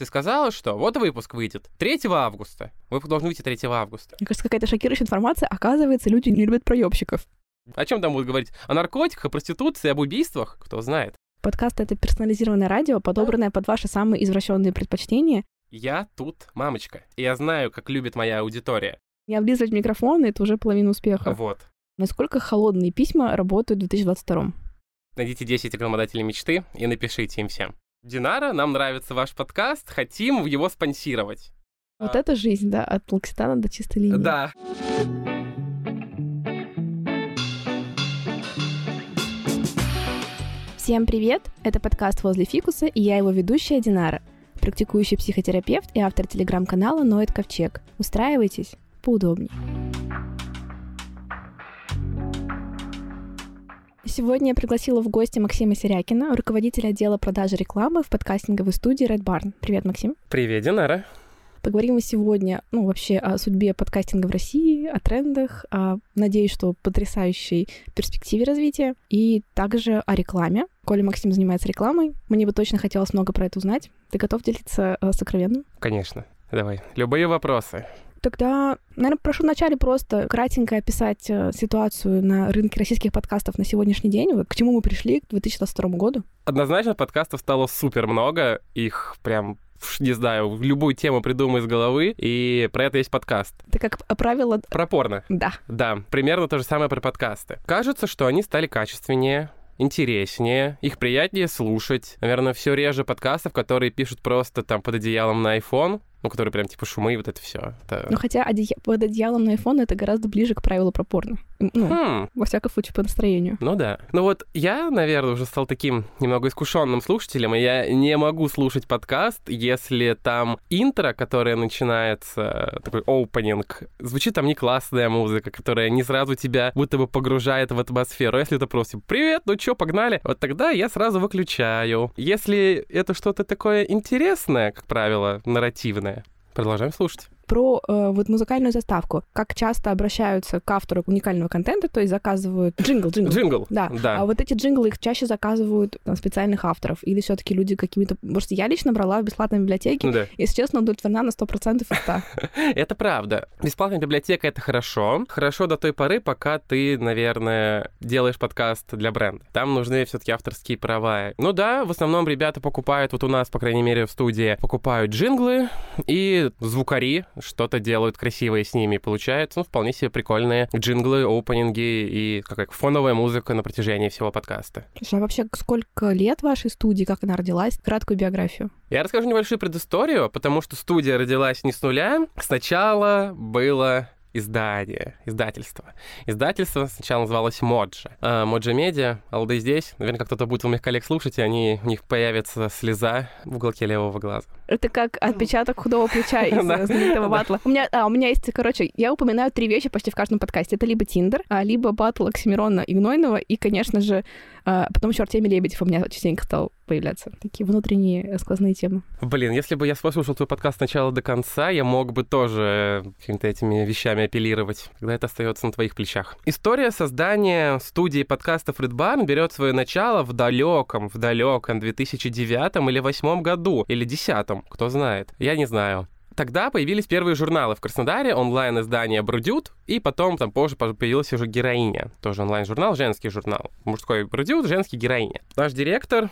Ты сказала, что вот выпуск выйдет 3 августа. Выпуск должен выйти 3 августа. Мне кажется, какая-то шокирующая информация. Оказывается, люди не любят проебщиков. О чем там будут говорить? О наркотиках, о проституции, об убийствах? Кто знает. Подкаст — это персонализированное радио, подобранное под ваши самые извращенные предпочтения. Я тут мамочка, и я знаю, как любит моя аудитория. Не облизывать микрофон — это уже половина успеха. Вот. Насколько холодные письма работают в 2022 Найдите 10 рекламодателей мечты и напишите им всем. Динара, нам нравится ваш подкаст, хотим его спонсировать. Вот это жизнь, да, от Лакситана до чистой линии. Да. Всем привет! Это подкаст «Возле фикуса» и я его ведущая Динара, практикующий психотерапевт и автор телеграм-канала «Ноет Ковчег». Устраивайтесь поудобнее. Сегодня я пригласила в гости Максима Серякина, руководителя отдела продажи рекламы в подкастинговой студии Red Barn. Привет, Максим. Привет, Динара. Поговорим мы сегодня, ну, вообще о судьбе подкастинга в России, о трендах, о, надеюсь, что потрясающей перспективе развития, и также о рекламе. Коля Максим занимается рекламой, мне бы точно хотелось много про это узнать. Ты готов делиться э, сокровенным? Конечно. Давай. Любые вопросы. Тогда, наверное, прошу вначале просто кратенько описать э, ситуацию на рынке российских подкастов на сегодняшний день. Вот к чему мы пришли к 2022 году? Однозначно подкастов стало супер много. Их прям не знаю, любую тему придумай из головы, и про это есть подкаст. Это как правило... Про порно. Да. Да, примерно то же самое про подкасты. Кажется, что они стали качественнее, интереснее, их приятнее слушать. Наверное, все реже подкастов, которые пишут просто там под одеялом на iPhone, ну, которые прям типа шумы и вот это все. Это... Ну, хотя одея... под одеялом на iPhone это гораздо ближе к правилу про порно. Ну, Хм. во всяком случае, по настроению. Ну да. Ну вот я, наверное, уже стал таким немного искушенным слушателем, и я не могу слушать подкаст, если там интро, которое начинается, такой опенинг, звучит там не классная музыка, которая не сразу тебя будто бы погружает в атмосферу. Если это просто «Привет, ну чё, погнали?» Вот тогда я сразу выключаю. Если это что-то такое интересное, как правило, нарративное, Продолжаем слушать про э, вот музыкальную заставку. Как часто обращаются к автору уникального контента, то есть заказывают джингл, джингл. Джингл. Да. да. А вот эти джинглы их чаще заказывают там, специальных авторов. Или все таки люди какими-то... Что я лично брала в бесплатной библиотеке. Да. Если честно, удовлетворена на 100% из 100. Это правда. Бесплатная библиотека — это хорошо. Хорошо до той поры, пока ты, наверное, делаешь подкаст для бренда. Там нужны все таки авторские права. Ну да, в основном ребята покупают, вот у нас, по крайней мере, в студии, покупают джинглы и звукари что-то делают красивое с ними. Получается, ну, вполне себе прикольные джинглы, опенинги и как фоновая музыка на протяжении всего подкаста. Слушай, а вообще сколько лет вашей студии, как она родилась? Краткую биографию. Я расскажу небольшую предысторию, потому что студия родилась не с нуля. Сначала было издание, издательство. Издательство сначала называлось Моджа. А, Моджа Медиа, Алды здесь. Наверное, кто-то будет у моих коллег слушать, и они, у них появится слеза в уголке левого глаза. Это как отпечаток худого плеча из Да. знаменитого батла. У меня, а, у меня есть, короче, я упоминаю три вещи почти в каждом подкасте. Это либо Тиндер, а, либо батл Оксимирона и Гнойного, и, конечно же, а, потом еще Артемий Лебедев у меня частенько стал появляться. Такие внутренние э, сквозные темы. Блин, если бы я послушал твой подкаст с начала до конца, я мог бы тоже э, какими-то этими вещами апеллировать. Когда это остается на твоих плечах. История создания студии подкастов Red Barn берет свое начало в далеком, в далеком 2009 или 2008 году, или 2010, кто знает. Я не знаю. Тогда появились первые журналы в Краснодаре, онлайн-издание «Брудют», и потом там позже появилась уже «Героиня», тоже онлайн-журнал, женский журнал. Мужской «Брудют», женский «Героиня». Наш директор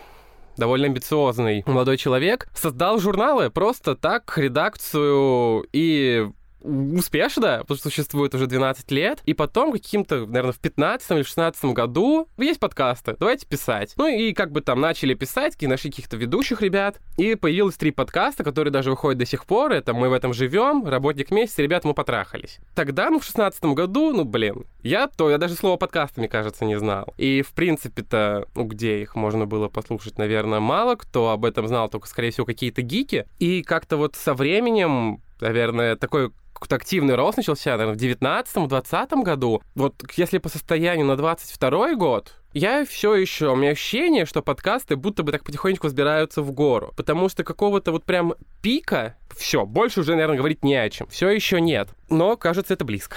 довольно амбициозный молодой человек, создал журналы просто так, редакцию и успешно, потому что существует уже 12 лет, и потом каким-то, наверное, в 15 или 16 году есть подкасты, давайте писать. Ну и как бы там начали писать, нашли каких-то ведущих ребят, и появилось три подкаста, которые даже выходят до сих пор, это «Мы в этом живем», «Работник месяца», ребят, мы потрахались. Тогда, ну, в 16 году, ну, блин, я то, я даже слово подкасты, мне кажется, не знал. И, в принципе-то, ну, где их можно было послушать, наверное, мало кто об этом знал, только, скорее всего, какие-то гики. И как-то вот со временем, наверное, такой активный рост начался, наверное, в 19-20 году. Вот если по состоянию на 22 год, я все еще, у меня ощущение, что подкасты будто бы так потихонечку взбираются в гору. Потому что какого-то вот прям пика, все, больше уже, наверное, говорить не о чем. Все еще нет. Но, кажется, это близко.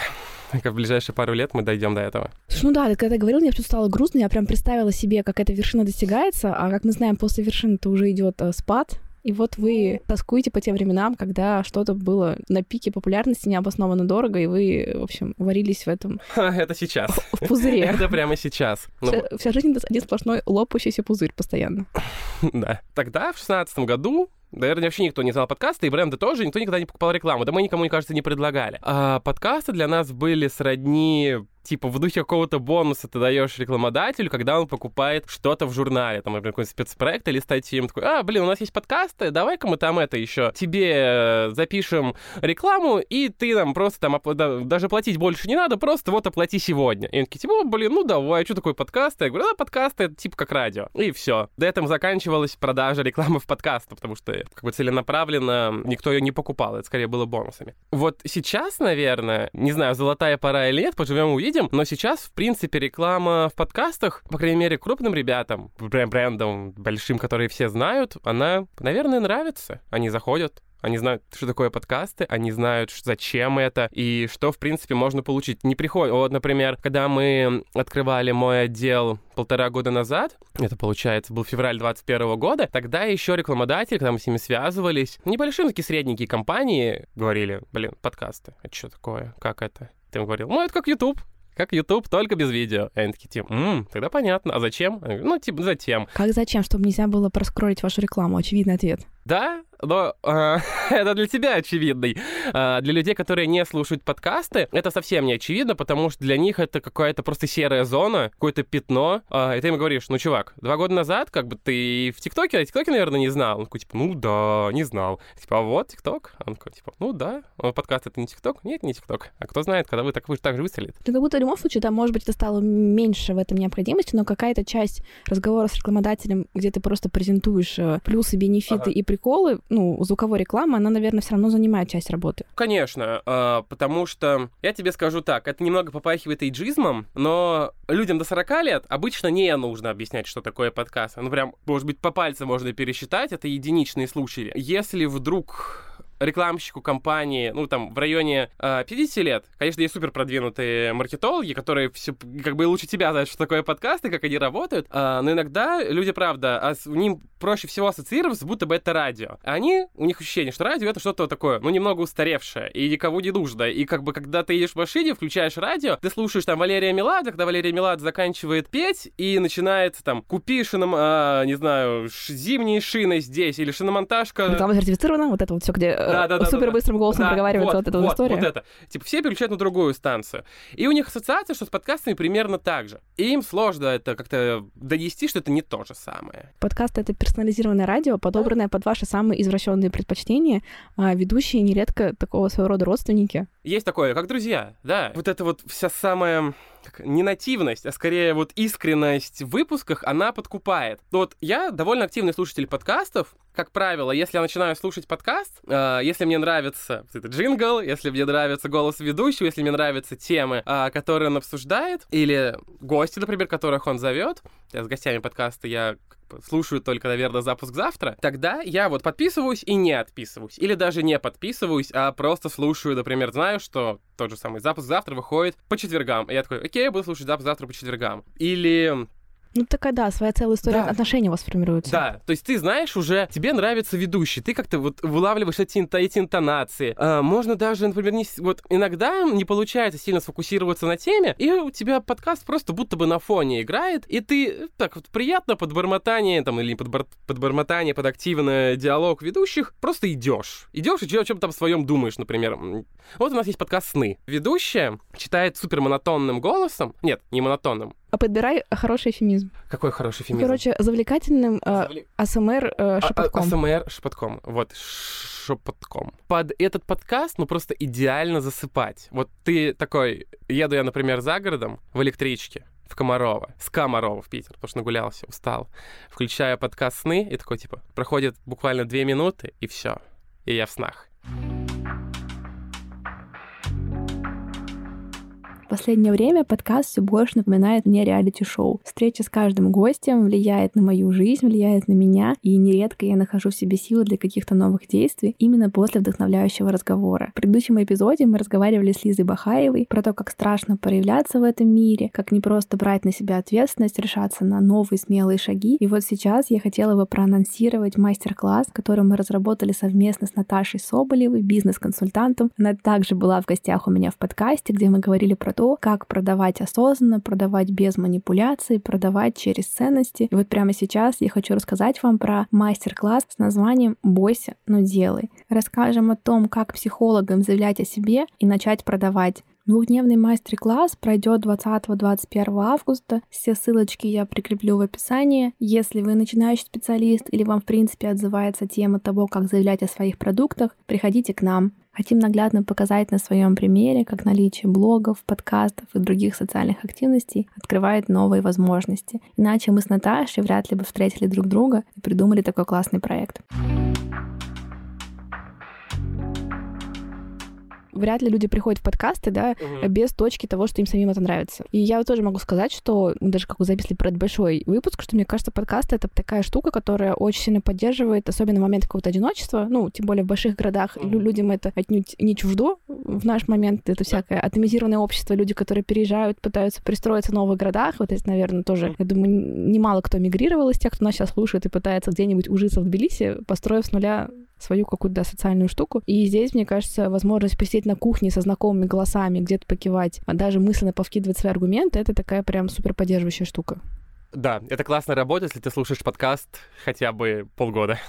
Как в ближайшие пару лет мы дойдем до этого. Слушай, ну да, ты когда говорил, мне почему стало грустно, я прям представила себе, как эта вершина достигается, а как мы знаем, после вершины-то уже идет э, спад, И вот вы тоскуете по тем временам, когда что-то было на пике популярности, необоснованно дорого, и вы, в общем, варились в этом... Это сейчас. В пузыре. Это прямо сейчас. Ну вся, вся жизнь — это один сплошной лопающийся пузырь постоянно. Да. Тогда, в шестнадцатом году, Наверное, вообще никто не знал подкасты, и бренды тоже, никто никогда не покупал рекламу. Да мы никому, мне кажется, не предлагали. А подкасты для нас были сродни типа в духе какого-то бонуса ты даешь рекламодателю, когда он покупает что-то в журнале, там, например, какой-нибудь спецпроект или статью, им такой, а, блин, у нас есть подкасты, давай-ка мы там это еще тебе э, запишем рекламу, и ты нам просто там даже платить больше не надо, просто вот оплати сегодня. И они такие, типа, блин, ну давай, что такое подкасты? Я говорю, да, подкасты, это типа как радио. И все. До этого заканчивалась продажа рекламы в подкастах, потому что как бы целенаправленно никто ее не покупал, это скорее было бонусами. Вот сейчас, наверное, не знаю, золотая пора или нет, поживем увидим. Но сейчас, в принципе, реклама в подкастах, по крайней мере, крупным ребятам, брендам большим, которые все знают, она, наверное, нравится. Они заходят, они знают, что такое подкасты, они знают, зачем это и что, в принципе, можно получить. Не приходит... Вот, например, когда мы открывали мой отдел полтора года назад, это, получается, был февраль 21 года, тогда еще рекламодатели, когда мы с ними связывались, небольшие такие средненькие компании говорили, блин, подкасты, это что такое, как это? Ты им говорил, ну, это как YouTube, как YouTube, только без видео. И они такие, типа, м тогда понятно. А зачем? Ну, типа, затем. Как зачем? Чтобы нельзя было проскролить вашу рекламу? Очевидный ответ. Да, но э, это для тебя очевидный. Э, для людей, которые не слушают подкасты, это совсем не очевидно, потому что для них это какая-то просто серая зона, какое-то пятно. Э, и ты им говоришь, ну, чувак, два года назад, как бы ты в ТикТоке, а ТикТоке, наверное, не знал. Он такой, типа, ну да, не знал. Типа, а вот ТикТок? Он такой, типа, ну да. А подкаст это не ТикТок? Нет, не ТикТок. А кто знает, когда вы так, вы так же выстрелит. Ну, как будто в любом случае, да, может быть, это стало меньше в этом необходимости, но какая-то часть разговора с рекламодателем, где ты просто презентуешь э, плюсы, бенефиты ага. и приколы, ну, звуковой рекламы, она, наверное, все равно занимает часть работы. Конечно, э, потому что я тебе скажу так, это немного попахивает эйджизмом, но людям до 40 лет обычно не нужно объяснять, что такое подкаст. Ну, прям, может быть, по пальцам можно пересчитать, это единичные случаи. Если вдруг рекламщику компании, ну, там, в районе э, 50 лет, конечно, есть супер продвинутые маркетологи, которые все, как бы лучше тебя знают, что такое подкасты, как они работают, э, но иногда люди, правда, а с, ним проще всего ассоциироваться, будто бы это радио. Они, у них ощущение, что радио это что-то такое, ну, немного устаревшее, и никого не нужно. И как бы, когда ты едешь в машине, включаешь радио, ты слушаешь там Валерия Меладзе, когда Валерия Меладзе заканчивает петь, и начинает там, купи шином, а, не знаю, зимние шины здесь, или шиномонтажка. Реклама сертифицирована, вот это вот все, где э, да, да, да, супер быстрым голосом да, проговаривается вот, вот эта вот, история. Вот это. Типа все переключают на другую станцию. И у них ассоциация, что с подкастами примерно так же. И им сложно это как-то донести, что это не то же самое. Подкаст — это персонализированное радио, подобранное под ваши самые извращенные предпочтения, а ведущие нередко такого своего рода родственники. Есть такое, как друзья, да. Вот это вот вся самая как, не нативность, а скорее вот искренность в выпусках, она подкупает. Вот я довольно активный слушатель подкастов. Как правило, если я начинаю слушать подкаст, э, если мне нравится этот джингл, если мне нравится голос ведущего, если мне нравятся темы, э, которые он обсуждает, или гости, например, которых он зовет, с гостями подкаста я слушаю только, наверное, запуск завтра, тогда я вот подписываюсь и не отписываюсь. Или даже не подписываюсь, а просто слушаю, например, знаю, что тот же самый запуск завтра выходит по четвергам. И я такой, окей, я буду слушать запуск завтра по четвергам. Или ну, такая, да, своя целая история да. отношений у вас формируется. Да, то есть ты знаешь уже, тебе нравится ведущий, ты как-то вот вылавливаешь эти, эти интонации. А, можно даже, например, не, вот иногда не получается сильно сфокусироваться на теме, и у тебя подкаст просто будто бы на фоне играет, и ты э, так вот приятно под бормотание, там, или под, бор, под бормотание, под активный диалог ведущих, просто идешь. Идешь и о чем там своем думаешь, например. Вот у нас есть подкаст «Сны». Ведущая читает супер монотонным голосом, нет, не монотонным, подбирай хороший эфемизм. Какой хороший эфемизм? Короче, завлекательным э, Завли... АСМР э, а, шепотком. АСМР шепотком. Вот, шепотком. Под этот подкаст, ну, просто идеально засыпать. Вот ты такой, еду я, например, за городом в электричке, в Комарова, с Комарова в Питер, потому что нагулялся, устал. Включаю подкаст «Сны», и такой, типа, проходит буквально две минуты, и все. И я в снах. Последнее время подкаст все больше напоминает мне реалити-шоу. Встреча с каждым гостем влияет на мою жизнь, влияет на меня, и нередко я нахожу в себе силы для каких-то новых действий именно после вдохновляющего разговора. В предыдущем эпизоде мы разговаривали с Лизой Бахаевой про то, как страшно проявляться в этом мире, как не просто брать на себя ответственность, решаться на новые смелые шаги. И вот сейчас я хотела бы проанонсировать мастер-класс, который мы разработали совместно с Наташей Соболевой, бизнес-консультантом. Она также была в гостях у меня в подкасте, где мы говорили про то, как продавать осознанно, продавать без манипуляций, продавать через ценности. И вот прямо сейчас я хочу рассказать вам про мастер-класс с названием «Бойся, но делай». Расскажем о том, как психологам заявлять о себе и начать продавать. Двухдневный мастер-класс пройдет 20-21 августа. Все ссылочки я прикреплю в описании. Если вы начинающий специалист или вам в принципе отзывается тема того, как заявлять о своих продуктах, приходите к нам. Хотим наглядно показать на своем примере, как наличие блогов, подкастов и других социальных активностей открывает новые возможности. Иначе мы с Наташей вряд ли бы встретили друг друга и придумали такой классный проект. Вряд ли люди приходят в подкасты, да, угу. без точки того, что им самим это нравится. И я тоже могу сказать, что даже как вы записали про этот большой выпуск, что мне кажется, подкасты — это такая штука, которая очень сильно поддерживает, особенно в момент какого-то одиночества, ну, тем более в больших городах, угу. людям это отнюдь не чуждо. В наш момент это всякое атомизированное общество, люди, которые переезжают, пытаются пристроиться в новых городах, вот это, наверное, тоже, я думаю, немало кто мигрировал из тех, кто нас сейчас слушает и пытается где-нибудь ужиться в Тбилиси, построив с нуля свою какую-то да, социальную штуку. И здесь, мне кажется, возможность посидеть на кухне со знакомыми голосами, где-то покивать, а даже мысленно повкидывать свои аргументы, это такая прям супер поддерживающая штука. Да, это классно работает, если ты слушаешь подкаст хотя бы полгода.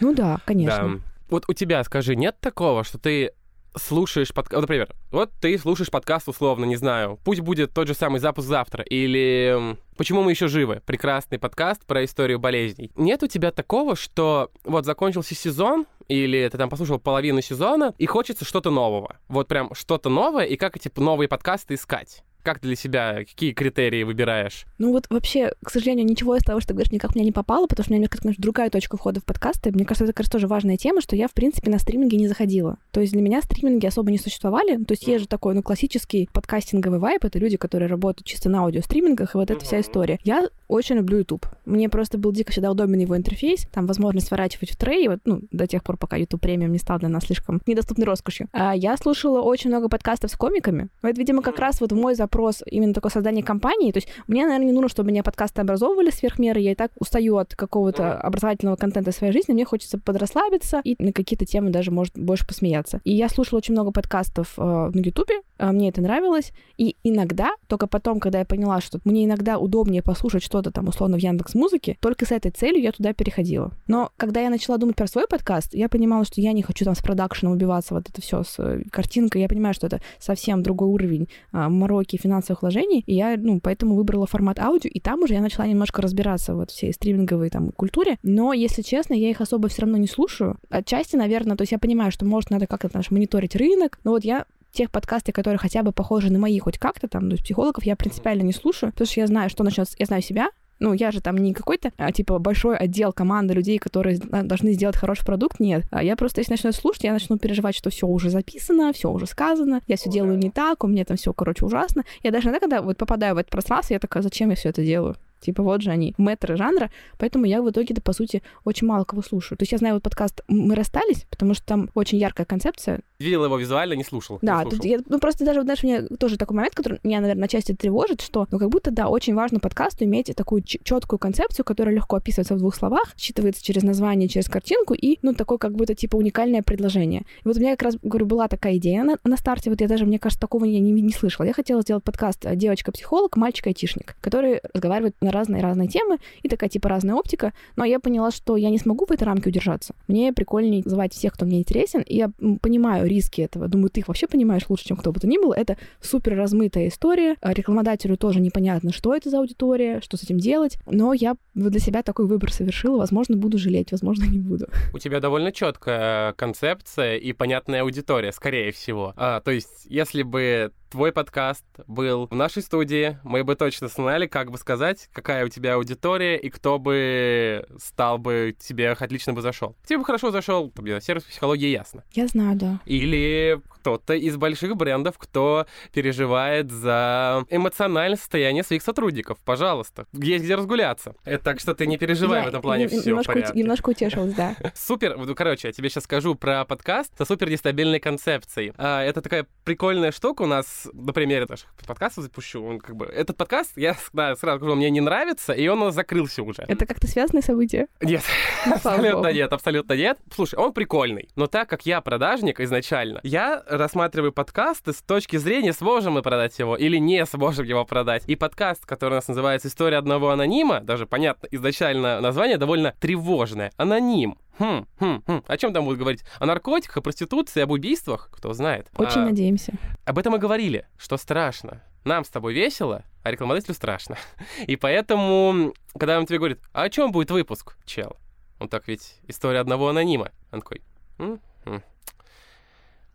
Ну да, конечно. Да. Вот у тебя, скажи, нет такого, что ты слушаешь подкаст, например, вот ты слушаешь подкаст условно, не знаю, пусть будет тот же самый запуск завтра, или «Почему мы еще живы?» Прекрасный подкаст про историю болезней. Нет у тебя такого, что вот закончился сезон, или ты там послушал половину сезона, и хочется что-то нового. Вот прям что-то новое, и как эти новые подкасты искать? Как для себя, какие критерии выбираешь? Ну вот вообще, к сожалению, ничего из того, что ты говоришь, никак меня не попало, потому что у меня, как конечно, другая точка входа в подкасты. Мне кажется, это, кажется, тоже важная тема, что я, в принципе, на стриминге не заходила. То есть для меня стриминги особо не существовали. То есть есть же такой, ну, классический подкастинговый вайп, это люди, которые работают чисто на аудиостримингах, и вот эта вся история. Я очень люблю YouTube. Мне просто был дико всегда удобен его интерфейс, там возможность сворачивать в трей, вот, ну, до тех пор, пока YouTube премиум не стал для нас слишком недоступной роскошью. А я слушала очень много подкастов с комиками. Это, видимо, как раз вот мой запрос именно такое создание компании. То есть мне, наверное, не нужно, чтобы меня подкасты образовывали сверх меры. Я и так устаю от какого-то образовательного контента в своей жизни. Мне хочется подрасслабиться и на какие-то темы даже, может, больше посмеяться. И я слушала очень много подкастов э, на Ютубе. Э, мне это нравилось. И иногда, только потом, когда я поняла, что мне иногда удобнее послушать что-то там условно в Яндекс Музыке, только с этой целью я туда переходила. Но когда я начала думать про свой подкаст, я понимала, что я не хочу там с продакшеном убиваться, вот это все с э, картинкой. Я понимаю, что это совсем другой уровень а, мороки финансовых вложений, и я, ну, поэтому выбрала формат аудио, и там уже я начала немножко разбираться вот всей стриминговой там культуре. Но, если честно, я их особо все равно не слушаю. Отчасти, наверное, то есть я понимаю, что, может, надо как-то наш мониторить рынок, но вот я тех подкасты, которые хотя бы похожи на мои хоть как-то там, то есть психологов я принципиально не слушаю, потому что я знаю, что начнется, я знаю себя, ну, я же там не какой-то, а, типа, большой отдел команды людей, которые должны сделать хороший продукт, нет. А я просто, если начну слушать, я начну переживать, что все уже записано, все уже сказано, я все делаю не так, у меня там все, короче, ужасно. Я даже иногда, когда вот попадаю в это пространство, я такая, зачем я все это делаю? Типа вот же они, мэтры жанра, поэтому я в итоге-то, по сути, очень мало кого слушаю. То есть я знаю вот подкаст «Мы расстались», потому что там очень яркая концепция. Видел его визуально, не слушал. Да, не слушал. Тут я, ну просто даже, знаешь, у меня тоже такой момент, который меня, наверное, на части тревожит, что, ну как будто, да, очень важно подкасту иметь такую четкую концепцию, которая легко описывается в двух словах, считывается через название, через картинку, и, ну, такое как будто, типа, уникальное предложение. И вот у меня как раз, говорю, была такая идея на, на старте, вот я даже, мне кажется, такого я не, не слышала. Я хотела сделать подкаст «Девочка-психолог, мальчик-айтишник», который разговаривает на разные-разные темы, и такая, типа, разная оптика, но я поняла, что я не смогу в этой рамке удержаться. Мне прикольнее звать всех, кто мне интересен, и я понимаю риски этого. Думаю, ты их вообще понимаешь лучше, чем кто бы то ни был. Это супер размытая история. А рекламодателю тоже непонятно, что это за аудитория, что с этим делать. Но я для себя такой выбор совершила. Возможно, буду жалеть, возможно, не буду. У тебя довольно четкая концепция и понятная аудитория, скорее всего. А, то есть, если бы твой подкаст был в нашей студии, мы бы точно знали, как бы сказать, какая у тебя аудитория и кто бы стал бы тебе отлично бы зашел. Тебе бы хорошо зашел, сервис психологии ясно. Я знаю, да. Или кто-то из больших брендов, кто переживает за эмоциональное состояние своих сотрудников. Пожалуйста, есть где разгуляться. Это так что ты не переживай Я в этом плане, все немножко, порядке. немножко утешилась, да. Супер, ну, короче, я тебе сейчас скажу про подкаст со супер нестабильной концепцией. А, это такая прикольная штука у нас, на примере наших подкастов запущу. Он как бы, этот подкаст, я да, сразу скажу, мне не нравится, и он у нас закрылся уже. Это как-то связанные события? Нет, абсолютно нет, абсолютно нет. Слушай, он прикольный, но так как я продажник изначально, я рассматриваю подкасты с точки зрения, сможем мы продать его или не сможем его продать. И подкаст, который у нас называется «История одного анонима», даже, понятно, изначально название довольно тревожное. Аноним. Хм, хм, хм. О чем там будут говорить? О наркотиках, о проституции, об убийствах? Кто знает. Очень А, надеемся. об этом и говорили, что страшно. Нам с тобой весело, а рекламодателю страшно. И поэтому, когда он тебе говорит, а о чем будет выпуск, чел? Он так ведь история одного анонима. Он такой, «М, м.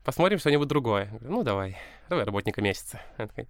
Посмотрим что-нибудь другое. Я говорю, ну давай, давай работника месяца.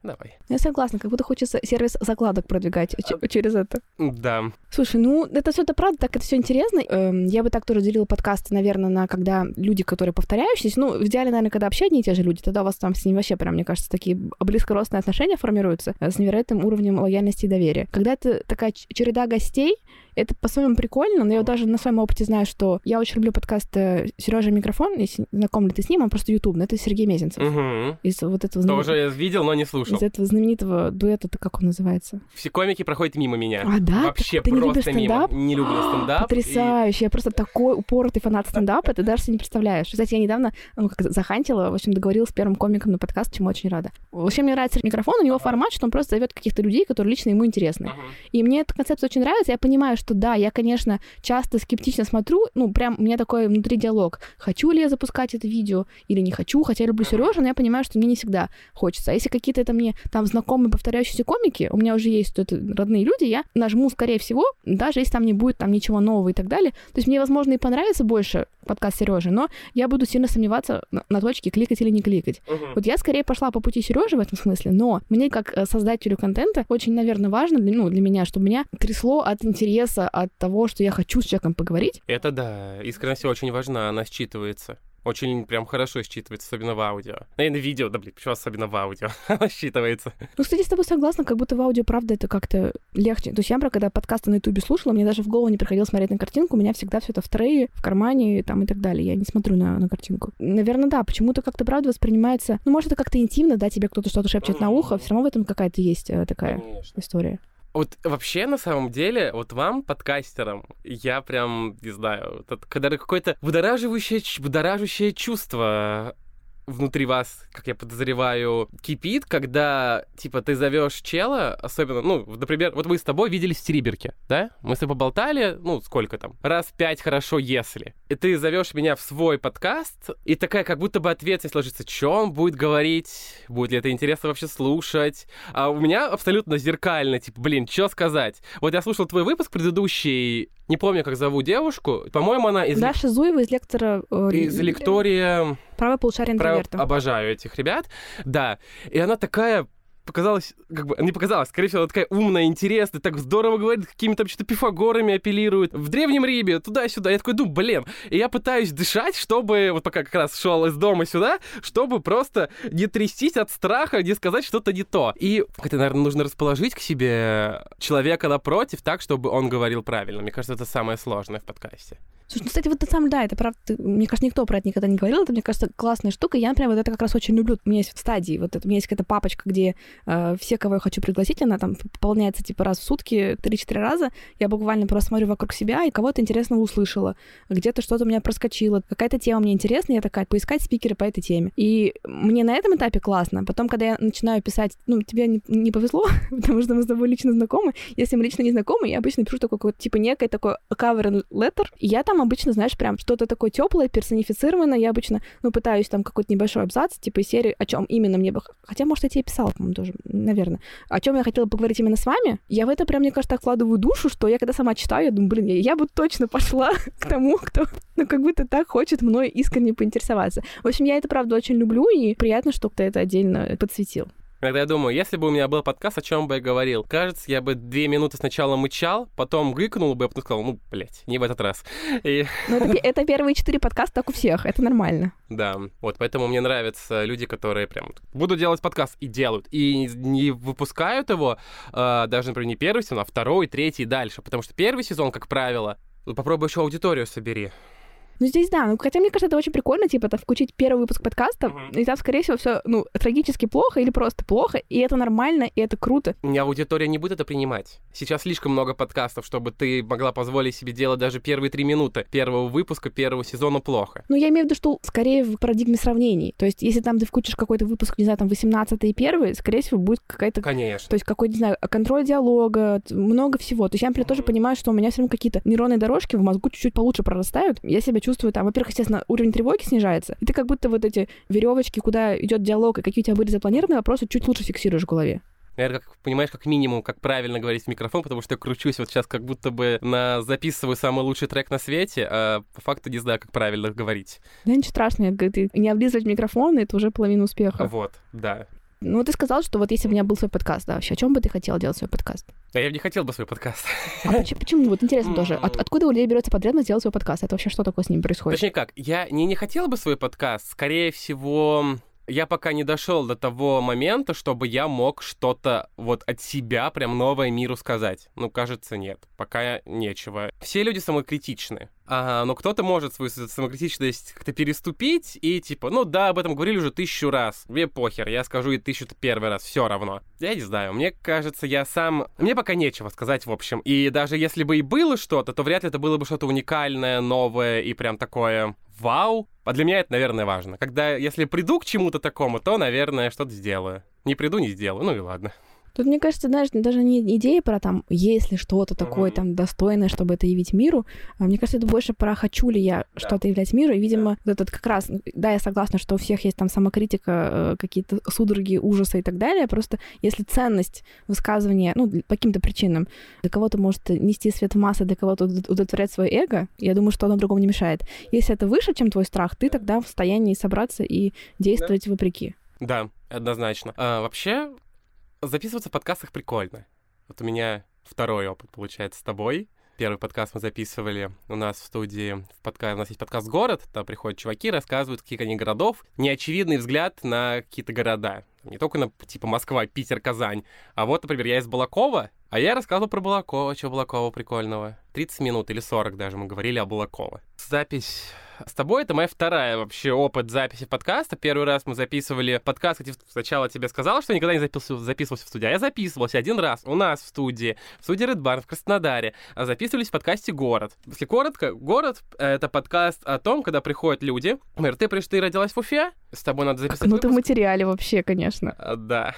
Давай. Я согласна, как будто хочется сервис закладок продвигать ч- через это. Да. Слушай, ну это все это правда, так это все интересно. Эм, я бы так тоже делила подкасты, наверное, на когда люди, которые повторяющиеся. Ну, в идеале, наверное, когда вообще одни и те же люди, тогда у вас там с ними вообще прям, мне кажется, такие близкородственные отношения формируются э, с невероятным уровнем лояльности и доверия. Когда это такая череда гостей, это по-своему прикольно, но я вот даже на своем опыте знаю, что я очень люблю подкаст Сережа Микрофон, если знаком ли ты с ним, он просто ютубный, это Сергей Мезенцев. Мгм. Из вот этого, знамени- Тоже я видел, но не слушал. из этого знаменитого дуэта, это как он называется? Все комики проходят мимо меня. А, да? Вообще ты не любишь просто мимо. стендап? Не люблю стендап. и- Потрясающе. Я просто такой упоротый фанат стендапа, ты даже себе не представляешь. Кстати, я недавно, ну, как захантила, в общем, договорилась с первым комиком на подкаст, чему очень рада. Вообще, мне нравится микрофон, у него формат, что он просто зовет каких-то людей, которые лично ему интересны. Мгм. И мне эта концепция очень нравится. Я понимаю, что да, я, конечно, часто скептично смотрю, ну, прям у меня такой внутри диалог. Хочу ли я запускать это видео или не хочу, хотя я люблю Сережу, но я понимаю, что мне не всегда хочется. А если какие-то это мне там знакомые повторяющиеся комики, у меня уже есть тут родные люди, я нажму, скорее всего, даже если там не будет там ничего нового и так далее. То есть мне, возможно, и понравится больше подкаст Сережи, но я буду сильно сомневаться на, на точке кликать или не кликать. Мгм. Вот я скорее пошла по пути Сережи в этом смысле, но мне как э, создателю контента очень, наверное, важно, для, ну, для меня, чтобы меня трясло от интереса, от того, что я хочу с человеком поговорить. Это да, искренность очень важна, она считывается. Очень прям хорошо считывается, особенно в аудио. Наверное, видео, да блин, почему особенно в аудио? Она считывается. Ну, кстати, с тобой согласна, как будто в аудио, правда, это как-то легче. То есть я, например, когда подкасты на Ютубе слушала, мне даже в голову не приходило смотреть на картинку, у меня всегда все это в трее, в кармане там и так далее. Я не смотрю на, на картинку. Наверное, да, почему-то как-то, правда, воспринимается... Ну, может, это как-то интимно, да, тебе кто-то что-то шепчет на ухо, все равно в этом какая-то есть э, такая Конечно. история. Вот вообще, на самом деле, вот вам, подкастерам, я прям, не знаю, вот это, когда какое-то будораживающее, будоражащее чувство внутри вас, как я подозреваю, кипит, когда, типа, ты зовешь чела, особенно, ну, например, вот мы с тобой виделись в Териберке, да? Мы с тобой поболтали, ну, сколько там, раз пять хорошо, если. И ты зовешь меня в свой подкаст, и такая как будто бы ответственность ложится, что он будет говорить, будет ли это интересно вообще слушать. А у меня абсолютно зеркально, типа, блин, что сказать? Вот я слушал твой выпуск предыдущий, не помню, как зову девушку, по-моему, она из, Даша Зуева из лектора... э, из лектория... Правое полушарие интроверта. Обожаю этих ребят. Да. И она такая показалась, как бы, не показалась, скорее всего, она такая умная, интересная, так здорово говорит, какими-то что-то пифагорами апеллирует. В Древнем Риме, туда-сюда. Я такой думаю, блин, и я пытаюсь дышать, чтобы, вот пока как раз шел из дома сюда, чтобы просто не трястись от страха, не сказать что-то не то. И это, наверное, нужно расположить к себе человека напротив так, чтобы он говорил правильно. Мне кажется, это самое сложное в подкасте. Слушай, ну, кстати, вот это сам, да, это правда, ты- мне кажется, никто про это никогда не говорил, это, мне кажется, классная штука. Я, например, вот это как раз очень люблю. У меня есть стадии, вот это, у меня есть какая-то папочка, где э, все, кого я хочу пригласить, она там пополняется, типа, раз в сутки, 3-4 раза. Я буквально просто смотрю вокруг себя и кого-то интересного услышала. Где-то что-то у меня проскочило, какая-то тема мне интересна, я такая, поискать спикера по этой теме. И мне на этом этапе классно. Потом, когда я начинаю писать, ну, тебе не, не повезло, потому что мы с тобой лично знакомы. Если мы лично не знакомы, я обычно пишу такой, типа, некое такое cover letter. И я там обычно, знаешь, прям что-то такое теплое, персонифицированное. Я обычно, ну, пытаюсь там какой-то небольшой абзац, типа серии, о чем именно мне бы... Хотя, может, я тебе писала, по-моему, тоже, наверное. О чем я хотела поговорить именно с вами. Я в это прям, мне кажется, вкладываю душу, что я когда сама читаю, я думаю, блин, я, я бы точно пошла к тому, кто, ну, как будто так хочет мной искренне поинтересоваться. В общем, я это, правда, очень люблю, и приятно, что кто это отдельно подсветил. Когда я думаю, если бы у меня был подкаст, о чем бы я говорил? Кажется, я бы две минуты сначала мычал, потом гыкнул бы, а потом сказал, ну, блядь, не в этот раз. И... Ну, это, это первые четыре подкаста, так у всех, это нормально. Да, вот поэтому мне нравятся люди, которые прям буду делать подкаст и делают, и не выпускают его, э, даже, например, не первый сезон, а второй, третий и дальше, потому что первый сезон, как правило, ну, попробуй еще аудиторию собери. Ну, здесь да. Ну, хотя, мне кажется, это очень прикольно, типа, там, включить первый выпуск подкаста, uh-huh. и там, скорее всего, все, ну, трагически плохо или просто плохо, и это нормально, и это круто. У меня аудитория не будет это принимать. Сейчас слишком много подкастов, чтобы ты могла позволить себе делать даже первые три минуты первого выпуска первого сезона плохо. Ну, я имею в виду, что скорее в парадигме сравнений. То есть, если там ты включишь какой-то выпуск, не знаю, там, 18 и первый, скорее всего, будет какая-то... Конечно. То есть, какой-то, не знаю, контроль диалога, много всего. То есть, я, например, тоже понимаю, что у меня все равно какие-то нейронные дорожки в мозгу чуть-чуть получше прорастают. Я себя чувствую там, во-первых, естественно, уровень тревоги снижается, и ты как будто вот эти веревочки, куда идет диалог, и какие у тебя были запланированы вопросы, чуть лучше фиксируешь в голове. Наверное, как, понимаешь, как минимум, как правильно говорить в микрофон, потому что я кручусь вот сейчас как будто бы на записываю самый лучший трек на свете, а по факту не знаю, как правильно говорить. Да ничего страшного, ты не облизывать микрофон, это уже половина успеха. Вот, да. Ну, ты сказал, что вот если бы у меня был свой подкаст, да, вообще, о чем бы ты хотел делать свой подкаст? А я бы не хотел бы свой подкаст. А почему? почему? Вот интересно тоже. От, откуда у людей берется потребность сделать свой подкаст? Это вообще что такое с ним происходит? Точнее как, я не, не хотел бы свой подкаст. Скорее всего, я пока не дошел до того момента, чтобы я мог что-то вот от себя прям новое миру сказать. Ну, кажется, нет. Пока нечего. Все люди самокритичны. А, но кто-то может свою самокритичность как-то переступить и типа, ну да, об этом говорили уже тысячу раз. Мне похер, я скажу и тысячу-то первый раз, все равно. Я не знаю, мне кажется, я сам... Мне пока нечего сказать, в общем. И даже если бы и было что-то, то вряд ли это было бы что-то уникальное, новое и прям такое вау. А для меня это, наверное, важно. Когда, если приду к чему-то такому, то, наверное, что-то сделаю. Не приду, не сделаю. Ну и ладно. Тут, мне кажется, знаешь, даже не идея про там, есть ли что-то такое там достойное, чтобы это явить миру. А мне кажется, это больше про хочу ли я да. что-то являть миру. И, видимо, да. этот как раз, да, я согласна, что у всех есть там самокритика, э, какие-то судороги, ужасы и так далее. Просто если ценность высказывания, ну, по каким-то причинам, для кого-то может нести свет в массы, для кого-то удовлетворять свое эго, я думаю, что оно другому не мешает. Если это выше, чем твой страх, ты тогда в состоянии собраться и действовать да. вопреки. Да, однозначно. А, вообще, Записываться в подкастах прикольно. Вот у меня второй опыт, получается, с тобой. Первый подкаст мы записывали у нас в студии. В подка... У нас есть подкаст «Город», там приходят чуваки, рассказывают, каких они городов. Неочевидный взгляд на какие-то города. Не только на, типа, Москва, Питер, Казань. А вот, например, я из Балакова, а я рассказывал про Балакова, что Балакова прикольного. 30 минут или 40 даже мы говорили о Балакова. Запись с тобой это моя вторая вообще опыт записи подкаста. Первый раз мы записывали подкаст, где сначала тебе сказал, что никогда не записывался, записывался в студии. А я записывался один раз у нас в студии, в студии Red Barn в Краснодаре. А записывались в подкасте «Город». Если коротко, «Город» — это подкаст о том, когда приходят люди. Например, ты, пришла, ты родилась в Уфе, с тобой надо записать Ну, ты в материале вообще, конечно. А, да.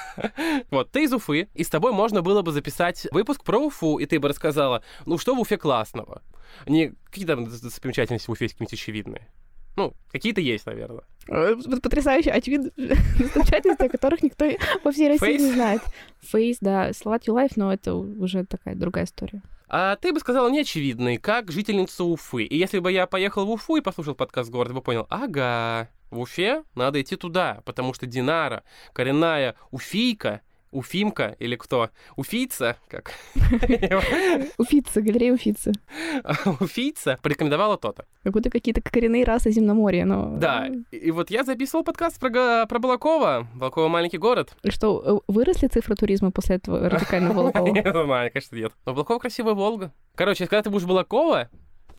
вот, ты из Уфы, и с тобой можно было бы записать выпуск про Уфу, и ты бы рассказала, ну, что в Уфе классного. Не какие там достопримечательности в Уфе есть какие-нибудь очевидные. Ну, какие-то есть, наверное. Э, потрясающе, очевидно, достопримечательности, о которых никто во всей России не знает. Фейс, да, You Life, но это уже такая другая история. А ты бы сказала неочевидный, как жительница Уфы. И если бы я поехал в Уфу и послушал подкаст города, бы понял, ага, в Уфе надо идти туда, потому что Динара, коренная уфийка, Уфимка или кто? Уфийца, как? Уфица, галерея Уфица. Уфийца порекомендовала то-то. Как будто какие-то коренные расы земноморья, но... Да, и вот я записывал подкаст про, про Балакова, Балакова маленький город. И что, э, выросли цифры туризма после этого радикального Балакова? Не знаю, конечно, нет. Но Балакова красивая Волга. Короче, когда ты будешь Балакова,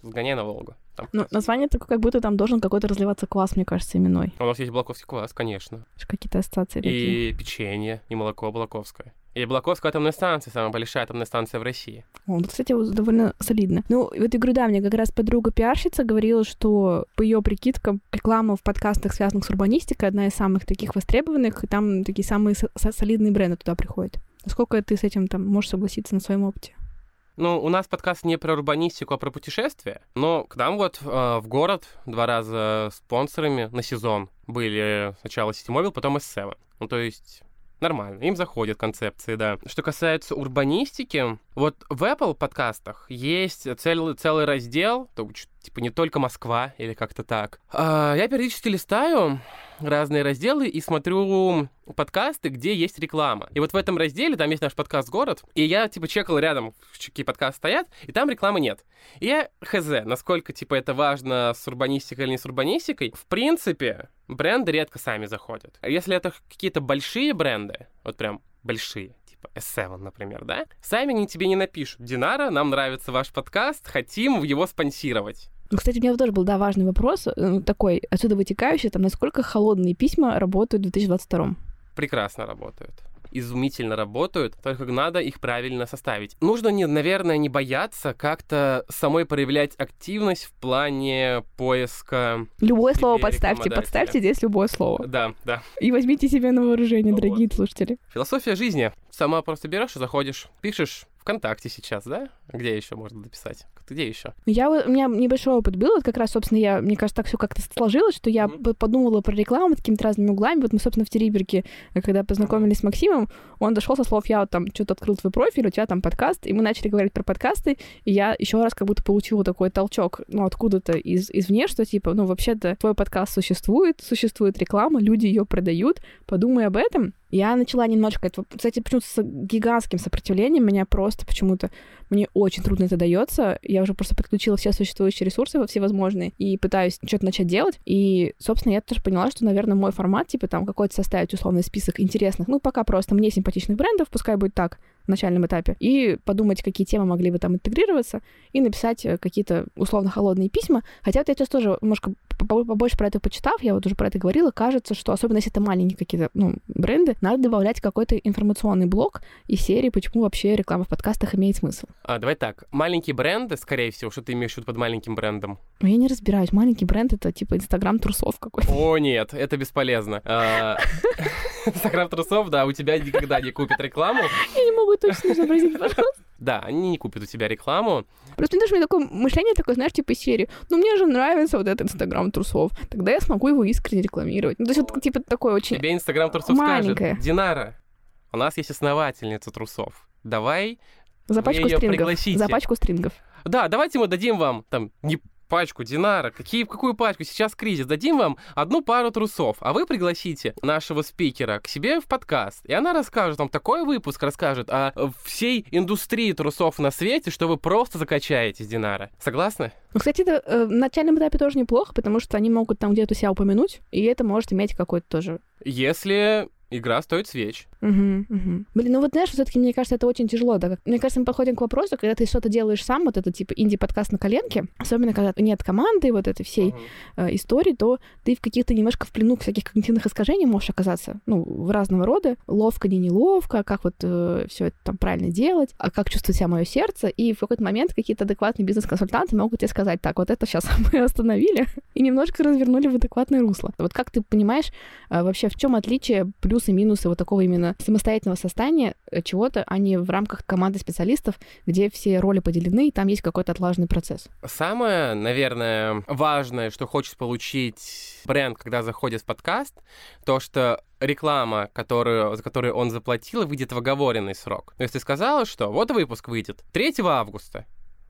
сгоняй на Волгу. Там. Ну, название такое, как будто там должен какой-то разливаться квас, мне кажется, именной. У нас есть Балаковский квас, конечно. Какие-то ассоциации И такие. печенье, и молоко Балаковское. И Балаковская атомная станция, самая большая атомная станция в России. О, кстати, довольно солидно. Ну, вот я говорю, да, мне как раз подруга-пиарщица говорила, что по ее прикидкам реклама в подкастах, связанных с урбанистикой, одна из самых таких востребованных, и там такие самые солидные бренды туда приходят. Насколько ты с этим там можешь согласиться на своем опыте? Ну, у нас подкаст не про урбанистику, а про путешествия. Но к нам вот э, в город два раза спонсорами на сезон были сначала Mobile, потом S7. Ну, то есть нормально, им заходят концепции, да. Что касается урбанистики, вот в Apple подкастах есть целый, целый раздел, типа не только Москва или как-то так. А, я периодически листаю разные разделы и смотрю подкасты, где есть реклама. И вот в этом разделе там есть наш подкаст «Город», и я, типа, чекал рядом, какие подкасты стоят, и там рекламы нет. И я хз, насколько, типа, это важно с урбанистикой или не с урбанистикой. В принципе, бренды редко сами заходят. А если это какие-то большие бренды, вот прям большие, типа S7, например, да, сами они тебе не напишут. Динара, нам нравится ваш подкаст, хотим его спонсировать. Ну, кстати, у меня тоже был, да, важный вопрос, э, такой, отсюда вытекающий, там, насколько холодные письма работают в 2022? Прекрасно работают изумительно работают, только надо их правильно составить. Нужно, не, наверное, не бояться как-то самой проявлять активность в плане поиска. Любое слово подставьте, подставьте здесь любое слово. Да, да. И возьмите себе на вооружение, вот. дорогие слушатели. Философия жизни. Сама просто берешь и заходишь, пишешь ВКонтакте сейчас, да? Где еще можно дописать? Где еще? Я, у меня небольшой опыт был, вот как раз, собственно, я, мне кажется, так все как-то сложилось, что я mm-hmm. подумала про рекламу какими-то разными углами. Вот мы, собственно, в Териберке, когда познакомились с Максимом, он дошел со слов, я вот там что-то открыл твой профиль, у тебя там подкаст, и мы начали говорить про подкасты, и я еще раз как будто получила такой толчок, ну, откуда-то из, извне, что типа, ну, вообще-то твой подкаст существует, существует реклама, люди ее продают, подумай об этом, я начала немножко... Это, кстати, почему-то с гигантским сопротивлением меня просто почему-то... Мне очень трудно это дается. Я уже просто подключила все существующие ресурсы всевозможные и пытаюсь что-то начать делать. И, собственно, я тоже поняла, что, наверное, мой формат, типа там какой-то составить условный список интересных, ну, пока просто мне симпатичных брендов, пускай будет так, начальном этапе, и подумать, какие темы могли бы там интегрироваться, и написать э, какие-то условно холодные письма. Хотя вот я сейчас тоже немножко побольше про это почитав, я вот уже про это говорила, кажется, что особенно если это маленькие какие-то ну, бренды, надо добавлять какой-то информационный блок из серии, почему вообще реклама в подкастах имеет смысл. А, давай так, маленькие бренды, скорее всего, что ты имеешь в виду под маленьким брендом? Ну, я не разбираюсь. Маленький бренд — это типа Инстаграм трусов какой-то. О, нет, это бесполезно. А, Инстаграм трусов, да, у тебя никогда не купят рекламу. Я не могу точно изобразить, пожалуйста. Да, они не купят у тебя рекламу. Просто мне даже мне такое мышление такое, знаешь, типа серии, ну мне же нравится вот этот Инстаграм трусов, тогда я смогу его искренне рекламировать. Ну, то есть вот типа такое очень Тебе Инстаграм трусов маленькое. скажет, Динара, у нас есть основательница трусов. Давай за пачку стрингов. Пригласите. За пачку стрингов. Да, давайте мы дадим вам там не пачку Динара. Какие, какую пачку? Сейчас кризис. Дадим вам одну пару трусов, а вы пригласите нашего спикера к себе в подкаст. И она расскажет вам такой выпуск, расскажет о всей индустрии трусов на свете, что вы просто закачаетесь, Динара. Согласны? Ну, кстати, это э, в начальном этапе тоже неплохо, потому что они могут там где-то себя упомянуть, и это может иметь какой-то тоже... Если игра стоит свеч. Угу, угу. Блин, ну вот знаешь, все-таки мне кажется, это очень тяжело. Да? Мне кажется, мы подходим к вопросу, когда ты что-то делаешь сам, вот это типа инди-подкаст на коленке, особенно когда нет команды вот этой всей угу. э, истории, то ты в каких-то немножко в плену всяких когнитивных искажений можешь оказаться, ну, в разного рода. Ловко, не неловко, как вот э, все это там правильно делать, а как чувствует себя мое сердце. И в какой-то момент какие-то адекватные бизнес-консультанты могут тебе сказать, так, вот это сейчас мы остановили и немножко развернули в адекватное русло. Вот как ты понимаешь э, вообще, в чем отличие плюсы-минусы вот такого именно самостоятельного состояния э, чего-то, а не в рамках команды специалистов, где все роли поделены, и там есть какой-то отлаженный процесс. Самое, наверное, важное, что хочет получить бренд, когда заходит в подкаст, то, что реклама, которую, за которую он заплатил, выйдет в оговоренный срок. То есть ты сказала, что вот выпуск выйдет 3 августа,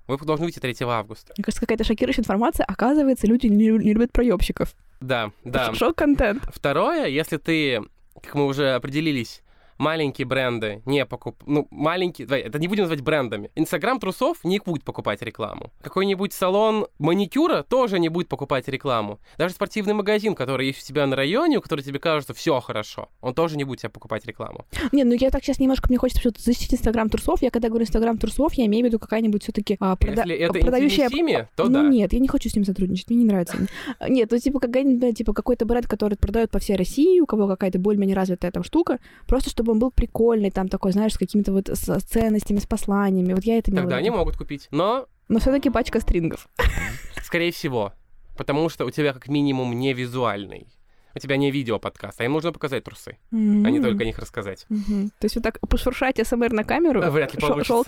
Выпуск должен выйти 3 августа. Мне кажется, какая-то шокирующая информация. Оказывается, люди не, не любят проебщиков. Да, да. Шок-контент. Второе, если ты, как мы уже определились, маленькие бренды не покуп... Ну, маленькие... Давай, это не будем называть брендами. Инстаграм трусов не будет покупать рекламу. Какой-нибудь салон маникюра тоже не будет покупать рекламу. Даже спортивный магазин, который есть у тебя на районе, у которого тебе кажется все хорошо, он тоже не будет тебе покупать рекламу. Не, ну я так сейчас немножко, мне хочется что-то защитить Инстаграм трусов. Я когда говорю Инстаграм трусов, я имею в виду какая-нибудь все-таки а, прода... Если это продающая... Сими, то ну, да. нет, я не хочу с ним сотрудничать, мне не нравится. Нет, ну типа какая-нибудь, типа какой-то бренд, который продает по всей России, у кого какая-то более-менее развитая там штука, просто чтобы он был прикольный, там такой, знаешь, с какими-то вот с ценностями, с посланиями. Вот я это Тогда они могут купить, но... Но все таки пачка стрингов. Скорее всего. Потому что у тебя как минимум не визуальный у тебя не видео-подкаст, а им нужно показать трусы, mm-hmm. а не только о них рассказать. Mm-hmm. То есть вот так пошуршать СМР на камеру? Вряд ли получится.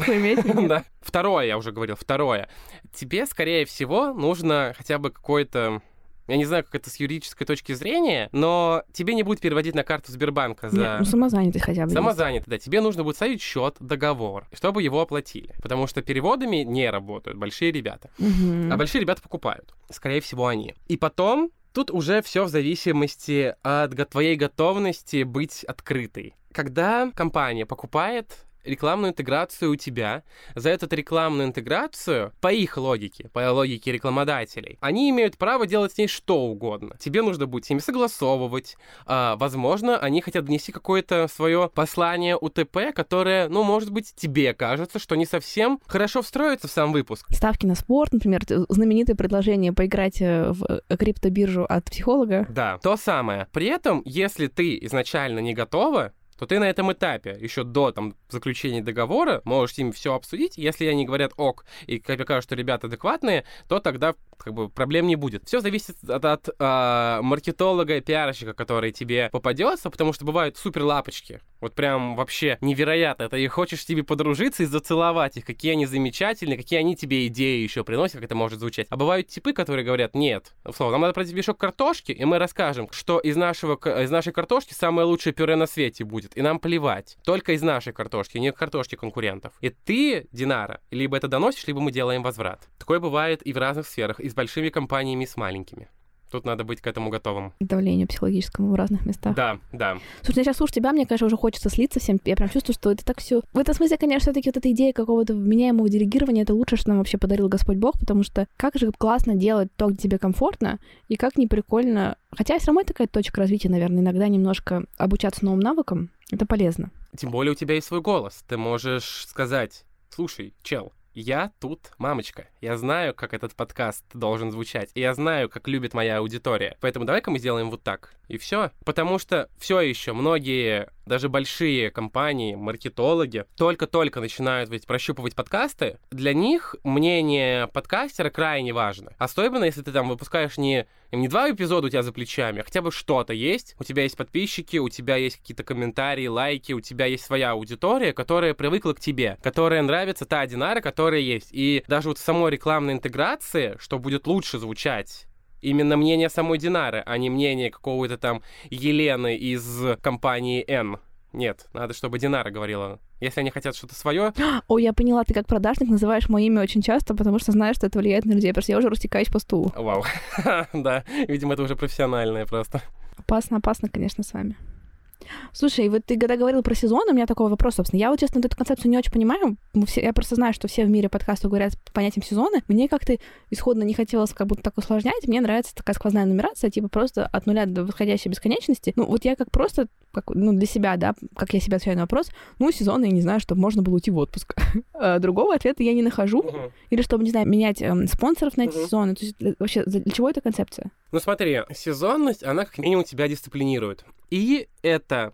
Да. Второе, я уже говорил, второе. Тебе, скорее всего, нужно хотя бы какой-то я не знаю, как это с юридической точки зрения, но тебе не будет переводить на карту Сбербанка за... Нет, ну, самозанятый хотя бы. Самозанятый, да. Тебе нужно будет ставить счет, договор, чтобы его оплатили. Потому что переводами не работают большие ребята. Угу. А большие ребята покупают. Скорее всего, они. И потом Тут уже все в зависимости от твоей готовности быть открытой. Когда компания покупает рекламную интеграцию у тебя. За эту рекламную интеграцию, по их логике, по логике рекламодателей, они имеют право делать с ней что угодно. Тебе нужно будет с ними согласовывать. А, возможно, они хотят внести какое-то свое послание УТП, которое, ну, может быть, тебе кажется, что не совсем хорошо встроится в сам выпуск. Ставки на спорт, например, знаменитое предложение поиграть э, в э, криптобиржу от психолога. Да, то самое. При этом, если ты изначально не готова, то ты на этом этапе, еще до там, заключения договора, можешь ними все обсудить. Если они говорят ок, и тебе кажется, что ребята адекватные, то тогда как бы проблем не будет. Все зависит от, от э, маркетолога и пиарщика, который тебе попадется, потому что бывают супер лапочки. Вот прям вообще невероятно. Ты хочешь тебе подружиться и зацеловать их, какие они замечательные, какие они тебе идеи еще приносят, как это может звучать. А бывают типы, которые говорят, нет, условно, нам надо продать мешок картошки, и мы расскажем, что из, нашего, из нашей картошки самое лучшее пюре на свете будет, и нам плевать. Только из нашей картошки, не картошки конкурентов. И ты, Динара, либо это доносишь, либо мы делаем возврат. Такое бывает и в разных сферах, и с большими компаниями, и с маленькими. Тут надо быть к этому готовым. Давлению психологическому в разных местах. Да, да. Слушай, я сейчас слушаю тебя, мне, конечно, уже хочется слиться всем. Я прям чувствую, что это так все. В этом смысле, конечно, все-таки вот эта идея какого-то вменяемого делегирования это лучше, что нам вообще подарил Господь Бог, потому что как же классно делать то, где тебе комфортно, и как не прикольно. Хотя все равно такая точка развития, наверное, иногда немножко обучаться новым навыкам. Это полезно. Тем более у тебя есть свой голос. Ты можешь сказать, слушай, чел, я тут мамочка. Я знаю, как этот подкаст должен звучать. И я знаю, как любит моя аудитория. Поэтому давай-ка мы сделаем вот так. И все. Потому что все еще многие даже большие компании, маркетологи, только-только начинают ведь прощупывать подкасты, для них мнение подкастера крайне важно. Особенно, если ты там выпускаешь не, не два эпизода у тебя за плечами, а хотя бы что-то есть. У тебя есть подписчики, у тебя есть какие-то комментарии, лайки, у тебя есть своя аудитория, которая привыкла к тебе, которая нравится та Динара, которая есть. И даже вот в самой рекламной интеграции, что будет лучше звучать, именно мнение самой Динары, а не мнение какого-то там Елены из компании N. Нет, надо, чтобы Динара говорила. Если они хотят что-то свое. О, я поняла, ты как продажник называешь мое имя очень часто, потому что знаешь, что это влияет на людей. Просто я уже растекаюсь по стулу. Вау. да, видимо, это уже профессиональное просто. Опасно, опасно, конечно, с вами. Слушай, вот ты когда говорил про сезон, у меня такой вопрос, собственно. Я вот, честно, эту концепцию не очень понимаю. Все, я просто знаю, что все в мире подкастов говорят по понятием сезоны. Мне как-то исходно не хотелось как будто так усложнять. Мне нравится такая сквозная нумерация, типа просто от нуля до восходящей бесконечности. Ну, вот я как просто, как, ну, для себя, да, как я себя отвечаю на вопрос, ну, сезоны, я не знаю, чтобы можно было уйти в отпуск. А другого ответа я не нахожу. Или чтобы, не знаю, менять эм, спонсоров на эти сезоны. То есть э, вообще, для чего эта концепция? Ну, смотри, сезонность, она как минимум тебя дисциплинирует. И это,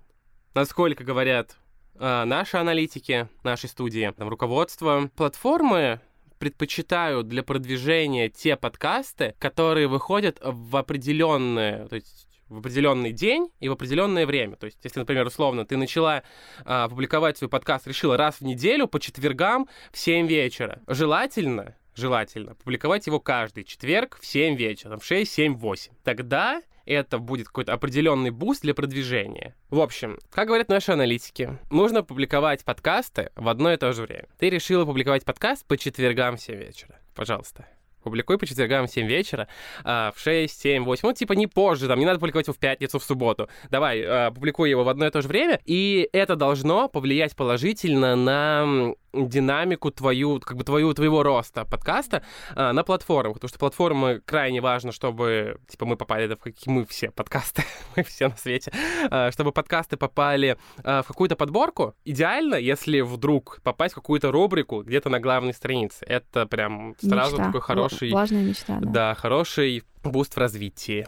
насколько говорят э, наши аналитики, нашей студии, там, руководство, платформы предпочитают для продвижения те подкасты, которые выходят в определенные, то есть в определенный день и в определенное время. То есть, если, например, условно, ты начала а, публиковать свой подкаст, решила раз в неделю по четвергам в 7 вечера. Желательно, желательно публиковать его каждый четверг в 7 вечера, в 6, 7, 8. Тогда это будет какой-то определенный буст для продвижения. В общем, как говорят наши аналитики, нужно публиковать подкасты в одно и то же время. Ты решила публиковать подкаст по четвергам в 7 вечера. Пожалуйста публикуй по четвергам в 7 вечера, а, в 6, 7, 8, ну, типа не позже, там, не надо публиковать его в пятницу, в субботу. Давай, а, публикуй его в одно и то же время, и это должно повлиять положительно на динамику твою, как бы твою, твоего роста подкаста а, на платформах, потому что платформы крайне важно, чтобы, типа, мы попали, да, в какие мы все подкасты, мы все на свете, а, чтобы подкасты попали а, в какую-то подборку. Идеально, если вдруг попасть в какую-то рубрику где-то на главной странице. Это прям сразу мечта. такой хороший... Важная мечта, да. Да, хороший буст в развитии.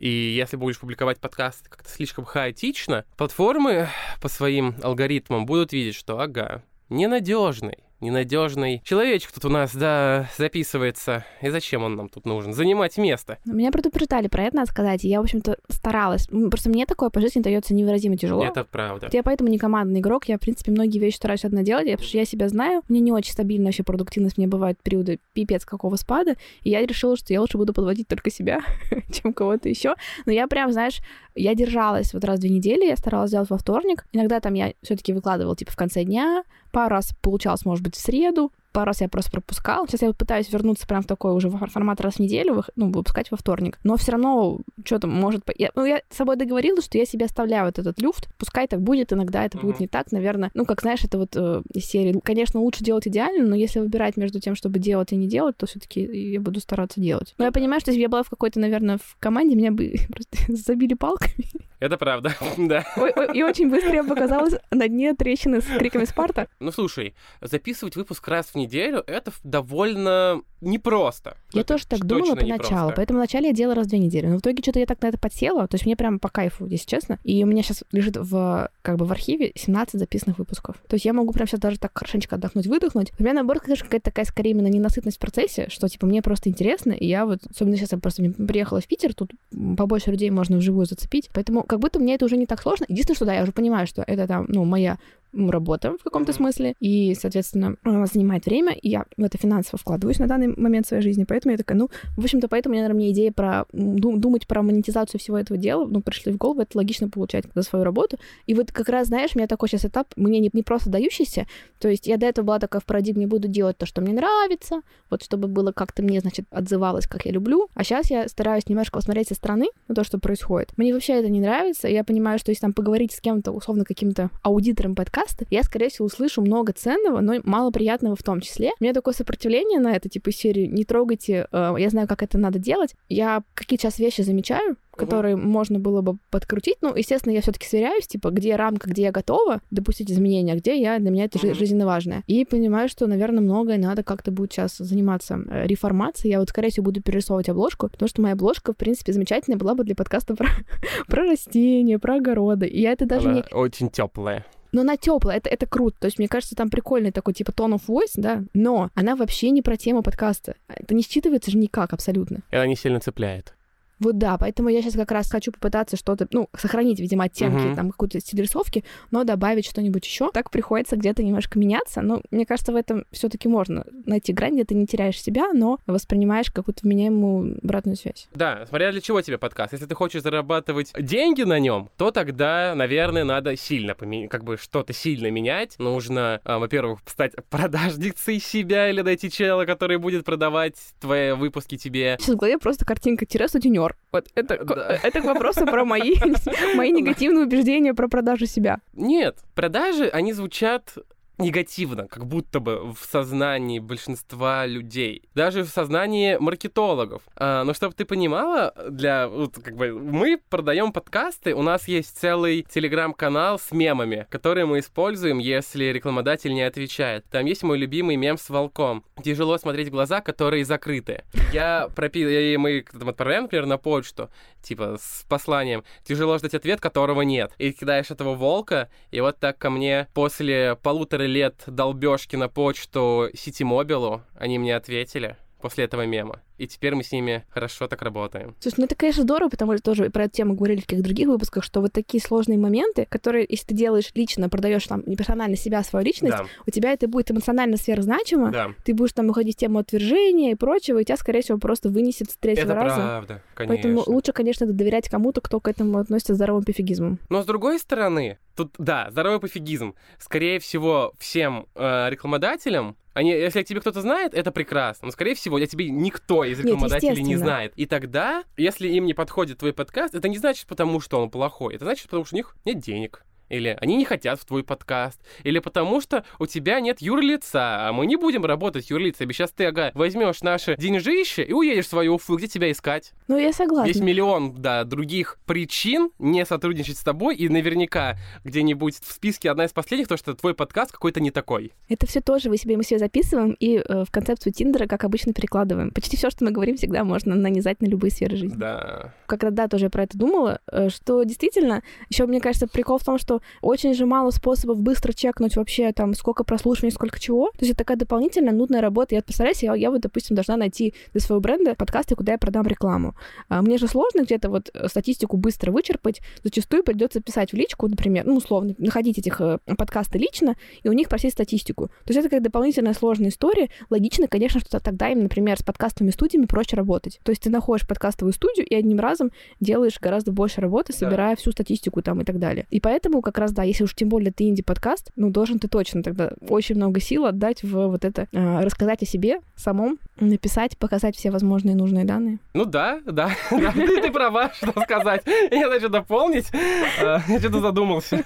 И если будешь публиковать подкаст как-то слишком хаотично, платформы по своим алгоритмам будут видеть, что ага, ненадежный. Ненадежный человечек тут у нас, да, записывается. И зачем он нам тут нужен? Занимать место. Меня предупреждали про это, надо сказать. и Я, в общем-то, старалась. Просто мне такое по жизни дается невыразимо тяжело. Это правда. Я поэтому не командный игрок. Я, в принципе, многие вещи стараюсь одна делать, потому что я себя знаю. Мне не очень стабильная вообще продуктивность. Мне бывают периоды пипец какого спада. И я решила, что я лучше буду подводить только себя, чем кого-то еще. Но я прям, знаешь, я держалась вот раз в две недели, я старалась сделать во вторник. Иногда там я все-таки выкладывала типа в конце дня, пару раз получалось, может быть, в среду, пару раз я просто пропускал. Сейчас я вот пытаюсь вернуться прям в такой уже формат раз в неделю, ну, выпускать во вторник. Но все равно что-то может... Я, ну, я с собой договорилась, что я себе оставляю вот этот люфт. Пускай так будет, иногда это mm-hmm. будет не так, наверное. Ну, как знаешь, это вот э, из серии... Конечно, лучше делать идеально, но если выбирать между тем, чтобы делать и не делать, то все таки я буду стараться делать. Но я понимаю, что если бы я была в какой-то, наверное, в команде, меня бы просто забили палками. Это правда, да. Ой, ой, и очень быстро я показалась на дне трещины с криками Спарта. Ну, слушай, записывать выпуск раз в неделю — это довольно непросто. Я это тоже так думала поначалу, поэтому вначале я делала раз в две недели. Но в итоге что-то я так на это подсела, то есть мне прям по кайфу, если честно. И у меня сейчас лежит в, как бы в архиве 17 записанных выпусков. То есть я могу прям сейчас даже так хорошенечко отдохнуть, выдохнуть. У меня, наоборот, конечно, какая-то такая, скорее, именно ненасытность в процессе, что, типа, мне просто интересно, и я вот, особенно сейчас я просто приехала в Питер, тут побольше людей можно вживую зацепить, поэтому как будто мне это уже не так сложно. Единственное, что да, я уже понимаю, что это там, ну, моя работа в каком-то смысле, и, соответственно, она занимает время, и я в это финансово вкладываюсь на данный момент своей жизни, поэтому я такая, ну, в общем-то, поэтому, наверное, мне идея про дум- думать про монетизацию всего этого дела, ну, пришли в голову, это логично получать за свою работу, и вот как раз, знаешь, у меня такой сейчас этап, мне не, не просто дающийся, то есть я до этого была такая в парадигме, буду делать то, что мне нравится, вот чтобы было как-то мне, значит, отзывалось, как я люблю, а сейчас я стараюсь немножко посмотреть со стороны на то, что происходит. Мне вообще это не нравится, я понимаю, что если там поговорить с кем-то, условно, каким-то аудитором подкаста, я, скорее всего, услышу много ценного, но мало приятного в том числе. У меня такое сопротивление на это, типа, серии «не трогайте, э, я знаю, как это надо делать». Я какие сейчас вещи замечаю, которые угу. можно было бы подкрутить. Ну, естественно, я все-таки сверяюсь, типа, где рамка, где я готова допустить изменения, а где я, для меня это угу. жизненно важное. И понимаю, что, наверное, многое надо как-то будет сейчас заниматься э, реформацией. Я вот, скорее всего, буду перерисовывать обложку, потому что моя обложка, в принципе, замечательная была бы для подкаста про, про растения, про огороды. И я это даже Она не... очень теплая но она теплая, это, это круто. То есть, мне кажется, там прикольный такой типа tone of voice, да, но она вообще не про тему подкаста. Это не считывается же никак абсолютно. И она не сильно цепляет. Вот да, поэтому я сейчас как раз хочу попытаться что-то, ну, сохранить, видимо, оттенки, uh-huh. там, какую-то стиль рисовки, но добавить что-нибудь еще. Так приходится где-то немножко меняться, но мне кажется, в этом все таки можно найти грань, где ты не теряешь себя, но воспринимаешь какую-то вменяемую обратную связь. Да, смотря для чего тебе подкаст. Если ты хочешь зарабатывать деньги на нем, то тогда, наверное, надо сильно поменять, как бы что-то сильно менять. Нужно, а, во-первых, стать продажницей себя или найти чела, который будет продавать твои выпуски тебе. Сейчас в голове просто картинка тире-сутенер партнер. Вот это, да. это к вопросу про мои, мои негативные убеждения про продажу себя. Нет, продажи, они звучат негативно, как будто бы в сознании большинства людей, даже в сознании маркетологов. А, но чтобы ты понимала, для вот, как бы мы продаем подкасты, у нас есть целый телеграм-канал с мемами, которые мы используем, если рекламодатель не отвечает. Там есть мой любимый мем с волком. Тяжело смотреть в глаза, которые закрыты. Я пропи... мы там отправляем, например, на почту, типа с посланием. Тяжело ждать ответ, которого нет. И кидаешь этого волка, и вот так ко мне после полутора лет долбежки на почту Ситимобилу они мне ответили после этого мема и теперь мы с ними хорошо так работаем. Слушай, ну это, конечно, здорово, потому что тоже про эту тему говорили в каких-то других выпусках, что вот такие сложные моменты, которые, если ты делаешь лично, продаешь там не персонально себя, свою личность, да. у тебя это будет эмоционально сверхзначимо, да. ты будешь там уходить в тему отвержения и прочего, и тебя, скорее всего, просто вынесет с третьего это раза. правда, конечно. Поэтому лучше, конечно, доверять кому-то, кто к этому относится здоровым пофигизмом. Но с другой стороны, тут, да, здоровый пофигизм. Скорее всего, всем э, рекламодателям они, если тебе кто-то знает, это прекрасно. Но, скорее всего, я тебе никто из рекламодателей не знает. И тогда, если им не подходит твой подкаст, это не значит потому, что он плохой. Это значит потому, что у них нет денег или они не хотят в твой подкаст, или потому что у тебя нет юрлица, а мы не будем работать юрлицами. Сейчас ты, ага, возьмешь наше деньжище и уедешь в свою Уфу, где тебя искать. Ну, я согласна. Есть миллион, да, других причин не сотрудничать с тобой, и наверняка где-нибудь в списке одна из последних, то, что твой подкаст какой-то не такой. Это все тоже вы себе, мы себе записываем и э, в концепцию Тиндера, как обычно, перекладываем. Почти все, что мы говорим, всегда можно нанизать на любые сферы жизни. Да. Как да, тоже про это думала, э, что действительно, еще мне кажется, прикол в том, что очень же мало способов быстро чекнуть вообще там сколько прослушиваний, сколько чего. То есть это такая дополнительная нудная работа. Я представляю я, я вот, допустим, должна найти для своего бренда подкасты, куда я продам рекламу. А мне же сложно где-то вот э, статистику быстро вычерпать. Зачастую придется писать в личку, например, ну, условно, находить этих э, подкасты лично и у них просить статистику. То есть это как дополнительная сложная история. Логично, конечно, что тогда им, например, с подкастовыми студиями проще работать. То есть ты находишь подкастовую студию и одним разом делаешь гораздо больше работы, собирая да. всю статистику там и так далее. И поэтому как раз, да, если уж тем более ты инди-подкаст, ну, должен ты точно тогда очень много сил отдать в вот это, э, рассказать о себе самом, написать, показать все возможные нужные данные. Ну да, да, ты права, что сказать. Я хочу дополнить, э, я что-то задумался.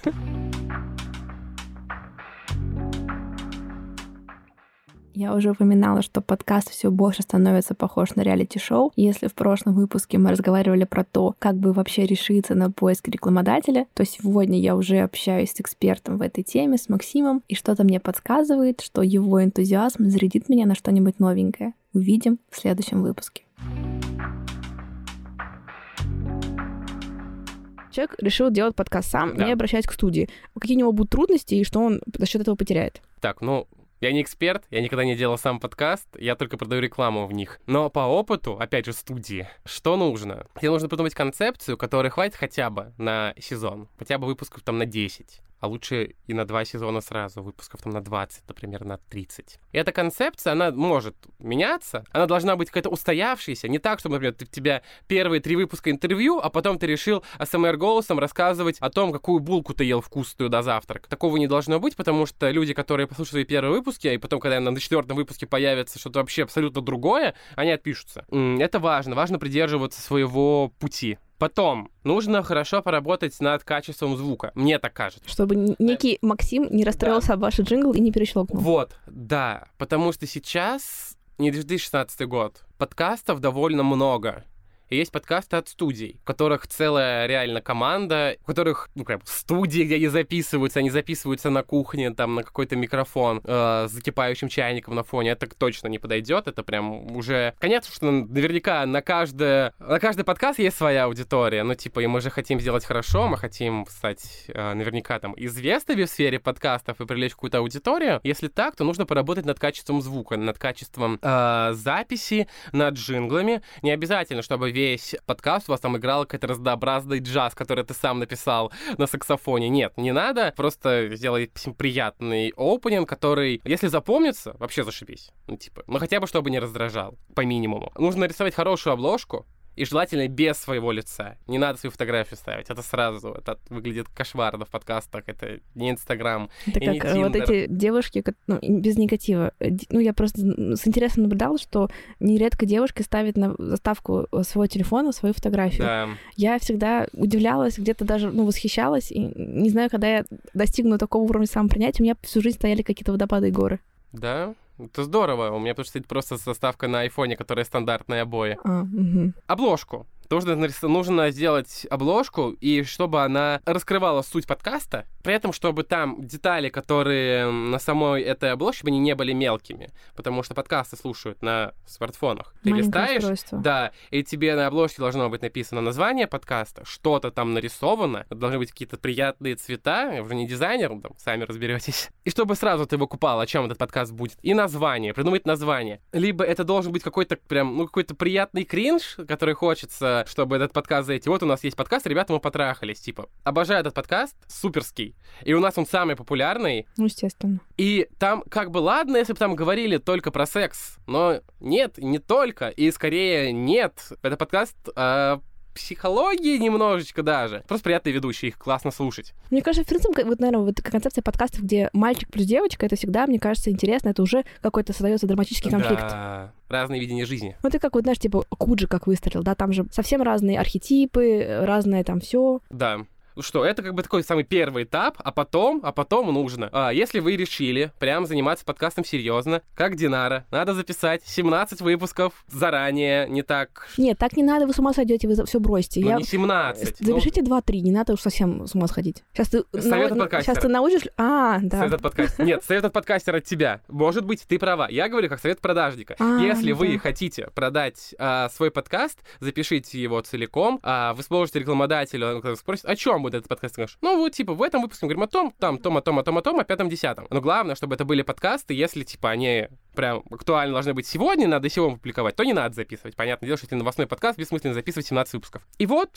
Я уже упоминала, что подкаст все больше становится похож на реалити-шоу. Если в прошлом выпуске мы разговаривали про то, как бы вообще решиться на поиск рекламодателя, то сегодня я уже общаюсь с экспертом в этой теме, с Максимом, и что-то мне подсказывает, что его энтузиазм зарядит меня на что-нибудь новенькое. Увидим в следующем выпуске. Человек решил делать подкаст сам, да. не обращаясь к студии. Какие у него будут трудности и что он за счет этого потеряет? Так, ну, я не эксперт, я никогда не делал сам подкаст, я только продаю рекламу в них. Но по опыту, опять же, студии, что нужно? Тебе нужно придумать концепцию, которой хватит хотя бы на сезон, хотя бы выпусков там на 10 а лучше и на два сезона сразу, выпусков там на 20, например, на 30. И эта концепция, она может меняться, она должна быть какая-то устоявшаяся, не так, чтобы, например, ты, тебя первые три выпуска интервью, а потом ты решил СМР-голосом рассказывать о том, какую булку ты ел вкусную до завтрака. Такого не должно быть, потому что люди, которые послушают свои первые выпуски, и потом, когда на четвертом выпуске появится что-то вообще абсолютно другое, они отпишутся. Это важно, важно придерживаться своего пути. Потом, нужно хорошо поработать над качеством звука, мне так кажется. Чтобы некий Максим не расстроился да. об ваш джингл и не перещелкнул. Вот, да, потому что сейчас, не 2016 год, подкастов довольно много. И есть подкасты от студий, в которых целая реально команда, в которых, ну, прям студии, где они записываются, они записываются на кухне, там, на какой-то микрофон э, с закипающим чайником на фоне. Это точно не подойдет. Это прям уже... Конечно, что наверняка на каждое... На каждый подкаст есть своя аудитория. Ну, типа, и мы же хотим сделать хорошо, мы хотим стать э, наверняка там известными в сфере подкастов и привлечь какую-то аудиторию. Если так, то нужно поработать над качеством звука, над качеством э, записи, над джинглами. Не обязательно, чтобы весь подкаст у вас там играл какой-то разнообразный джаз, который ты сам написал на саксофоне. Нет, не надо. Просто сделай приятный опенинг, который, если запомнится, вообще зашибись. Ну, типа, ну хотя бы, чтобы не раздражал, по минимуму. Нужно нарисовать хорошую обложку, и желательно без своего лица. Не надо свою фотографию ставить. Это сразу. Это выглядит кошмарно в подкастах. Это не Инстаграм. Это как не вот эти девушки, ну, без негатива. Ну, я просто с интересом наблюдала, что нередко девушки ставят на заставку своего телефона свою фотографию. Да. Я всегда удивлялась, где-то даже, ну, восхищалась. И не знаю, когда я достигну такого уровня самопринятия, у меня всю жизнь стояли какие-то водопады и горы. Да? Это здорово. У меня что стоит просто заставка на айфоне, которая стандартные обои. А, угу. Обложку. Нужно, нужно сделать обложку, и чтобы она раскрывала суть подкаста, при этом, чтобы там детали, которые на самой этой обложке, они не были мелкими, потому что подкасты слушают на смартфонах. Ты Маленькое листаешь, да, и тебе на обложке должно быть написано название подкаста, что-то там нарисовано, должны быть какие-то приятные цвета, я уже не дизайнер, там, сами разберетесь. И чтобы сразу ты выкупал, о чем этот подкаст будет. И название, придумать название. Либо это должен быть какой-то прям, ну, какой-то приятный кринж, который хочется чтобы этот подкаст зайти. Вот у нас есть подкаст, ребята, мы потрахались. Типа, обожаю этот подкаст, суперский. И у нас он самый популярный. Ну, естественно. И там, как бы, ладно, если бы там говорили только про секс, но нет, не только, и скорее нет. Это подкаст э, психологии немножечко даже. Просто приятные ведущие, их классно слушать. Мне кажется, в принципе, вот, наверное, вот концепция подкастов, где мальчик плюс девочка, это всегда, мне кажется, интересно. Это уже какой-то создается драматический конфликт. Да, разные видения жизни. Ну, ты как вот, знаешь, типа Куджи как выстрелил, да, там же совсем разные архетипы, разное там все. Да. Ну что, это как бы такой самый первый этап, а потом, а потом нужно. А, если вы решили прям заниматься подкастом серьезно, как Динара, надо записать 17 выпусков заранее, не так. Нет, так не надо, вы с ума сойдете, вы все бросите. Ну, Я... не 17. Запишите ну... 2-3, не надо уж совсем с ума сходить. Сейчас ты, совет на... Сейчас ты научишь... А, да. Совет от подкастера. Нет, совет от подкастера от тебя. Может быть, ты права. Я говорю как совет продажника. А, если да. вы хотите продать а, свой подкаст, запишите его целиком, а, вы сможете рекламодателю, он спросит, о чем чем будет этот подкаст? Ну вот, типа, в этом выпуске мы говорим о том, там, том, о том, о том, о том, о пятом, десятом. Но главное, чтобы это были подкасты, если, типа, они прям актуально должны быть сегодня, надо сегодня публиковать, то не надо записывать. Понятное дело, что если новостной подкаст, бессмысленно записывать 17 выпусков. И вот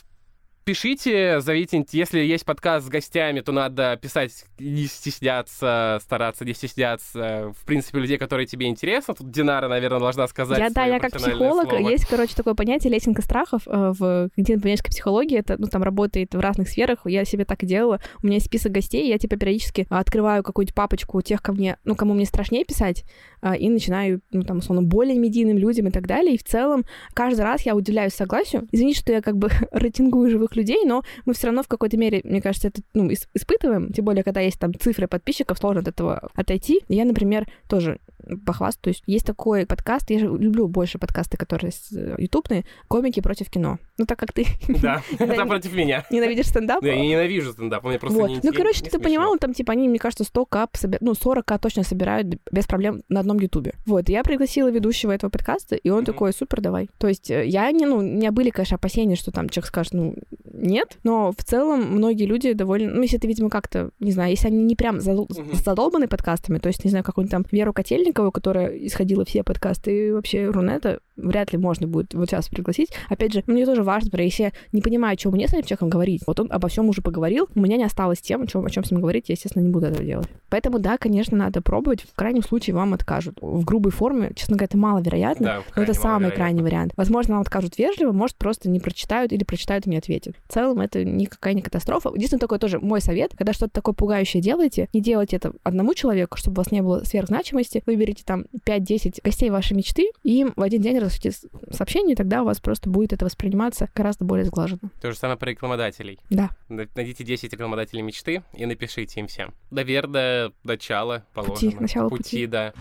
Пишите, зовите, если есть подкаст с гостями, то надо писать, не стесняться, стараться не стесняться. В принципе, людей, которые тебе интересны. Тут Динара, наверное, должна сказать Я, да, я как психолог, слово. есть, короче, такое понятие лесенка страхов э, в когнитивно-поведенческой психологии. Это, ну, там работает в разных сферах. Я себе так и делала. У меня есть список гостей, я, типа, периодически открываю какую-нибудь папочку тех, ко мне, ну, кому мне страшнее писать, и начинаю, ну, там, условно, более медийным людям и так далее. И в целом каждый раз я удивляюсь согласию. Извините, что я как бы рейтингую живых людей, но мы все равно в какой-то мере, мне кажется, это ну, испытываем, тем более, когда есть там цифры подписчиков, сложно от этого отойти. Я, например, тоже похвастаюсь. Есть такой подкаст, я же люблю больше подкасты, которые э, ютубные, «Комики против кино». Ну, так как ты... Да, это против меня. Ненавидишь стендап? Я ненавижу стендап, мне просто не Ну, короче, ты понимал, там, типа, они, мне кажется, 100 к ну, 40 к точно собирают без проблем на одном ютубе. Вот, я пригласила ведущего этого подкаста, и он такой, супер, давай. То есть э, я не, ну, у меня были, конечно, опасения, что там человек скажет, ну, нет, но в целом многие люди довольно, ну, если это, видимо, как-то, не знаю, если они не прям задолбаны подкастами, то есть, не знаю, какой-нибудь там Веру Котельникову, которая исходила все подкасты, и вообще Рунета, вряд ли можно будет вот сейчас пригласить. Опять же, мне тоже важно, например, если я не понимаю, что мне с этим человеком говорить, вот он обо всем уже поговорил, у меня не осталось тем, о чем, о чем с ним говорить, я, естественно, не буду этого делать. Поэтому, да, конечно, надо пробовать. В крайнем случае вам откажут. В грубой форме, честно говоря, это маловероятно, да, но это самый крайний вариант. Возможно, вам откажут вежливо, может, просто не прочитают или прочитают и не ответят. В целом, это никакая не катастрофа. Единственное, такой тоже мой совет, когда что-то такое пугающее делаете, не делайте это одному человеку, чтобы у вас не было сверхзначимости. Выберите там 5-10 гостей вашей мечты, и им в один день разошлите сообщение, тогда у вас просто будет это восприниматься гораздо более сглаженно. То же самое про рекламодателей. Да. Найдите 10 рекламодателей мечты и напишите им всем. Довер до начала положено. Пути, начало пути. Пути, да.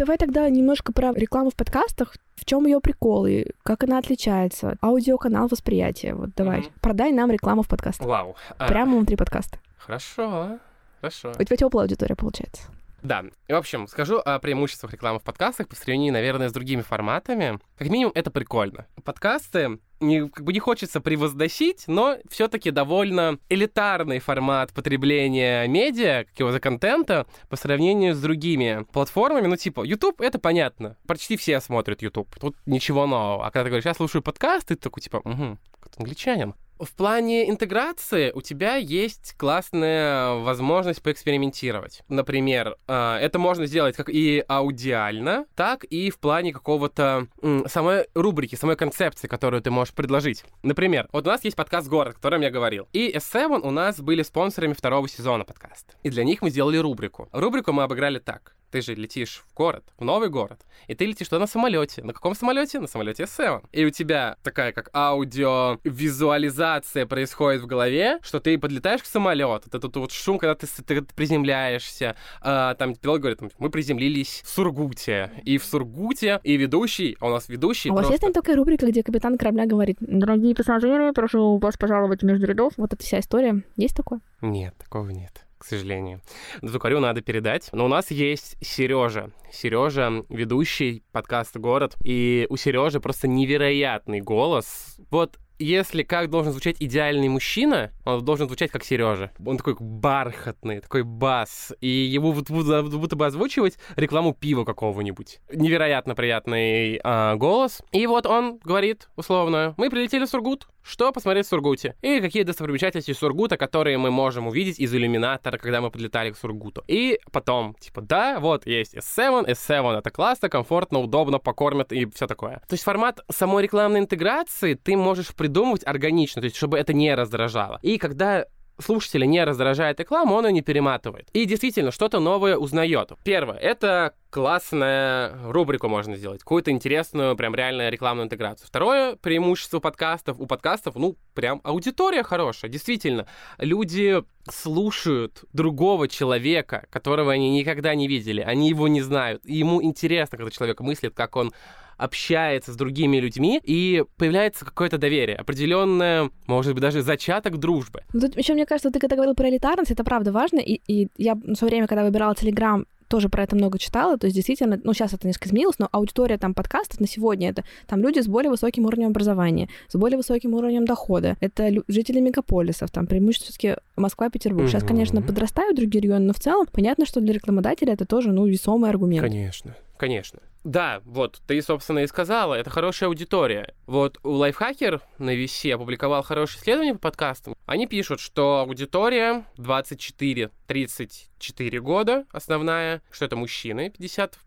Давай тогда немножко про рекламу в подкастах. В чем ее прикол и как она отличается? Аудиоканал восприятия. Вот давай. Mm-hmm. Продай нам рекламу в подкастах. Вау. Прямо а... внутри подкаста. Хорошо. Хорошо. У тебя теплая аудитория получается. Да. И, в общем, скажу о преимуществах рекламы в подкастах по сравнению, наверное, с другими форматами. Как минимум, это прикольно. Подкасты не, как бы не хочется превозносить, но все-таки довольно элитарный формат потребления медиа, какого-то контента по сравнению с другими платформами. Ну, типа, YouTube — это понятно. Почти все смотрят YouTube. Тут ничего нового. А когда ты говоришь, я слушаю подкасты, ты такой, типа, угу, англичанин. В плане интеграции у тебя есть классная возможность поэкспериментировать. Например, а, это можно сделать как и аудиально, так и в плане какого-то самой рубрики, самой концепции, которую ты можешь предложить. Например, вот у нас есть подкаст «Город», о котором я говорил. И S7 у нас были спонсорами второго сезона подкаста. И для них мы сделали рубрику. Рубрику мы обыграли так. Ты же летишь в город, в новый город, и ты летишь туда на самолете. На каком самолете? На самолете S7. И у тебя такая как аудио-визуализация происходит в голове, что ты подлетаешь к самолету. Это тут вот шум, когда ты, ты приземляешься. А, там пилот говорит, мы приземлились в Сургуте. И в Сургуте, и ведущий, а у нас ведущий А просто... у вас есть там такая рубрика, где капитан корабля говорит, дорогие пассажиры, прошу вас пожаловать между рядов. Вот эта вся история. Есть такое? Нет, такого нет к сожалению. Звукарю надо передать. Но у нас есть Сережа. Сережа, ведущий подкаста «Город». И у Сережи просто невероятный голос. Вот если как должен звучать идеальный мужчина, он должен звучать как Сережа. Он такой бархатный, такой бас. И его вот будто, бы озвучивать рекламу пива какого-нибудь. Невероятно приятный а, голос. И вот он говорит, условно, мы прилетели в Сургут, что посмотреть в Сургуте? И какие достопримечательности Сургута, которые мы можем увидеть из иллюминатора, когда мы подлетали к Сургуту. И потом, типа, да, вот есть S7, S7 это классно, комфортно, удобно, покормят и все такое. То есть формат самой рекламной интеграции ты можешь придумывать органично, то есть чтобы это не раздражало. И когда слушателя не раздражает рекламу, он ее не перематывает. И действительно, что-то новое узнает. Первое, это классная рубрику можно сделать, какую-то интересную, прям реально рекламную интеграцию. Второе преимущество подкастов. У подкастов, ну, прям аудитория хорошая. Действительно, люди слушают другого человека, которого они никогда не видели, они его не знают. И ему интересно, когда человек мыслит, как он общается с другими людьми, и появляется какое-то доверие, определенное, может быть, даже зачаток дружбы. Тут еще, мне кажется, ты когда говорил про элитарность, это правда важно, и, и я в свое время, когда выбирала Телеграм, тоже про это много читала, то есть действительно, ну сейчас это несколько изменилось, но аудитория там подкастов на сегодня это там люди с более высоким уровнем образования, с более высоким уровнем дохода, это жители мегаполисов, там преимущественно Москва, Петербург. Сейчас, конечно, подрастают другие регионы, но в целом понятно, что для рекламодателя это тоже, ну, весомый аргумент. Конечно, конечно. Да, вот, ты, собственно, и сказала, это хорошая аудитория. Вот у Лайфхакер на VC опубликовал хорошее исследование по подкастам. Они пишут, что аудитория 24-34 года основная, что это мужчины 50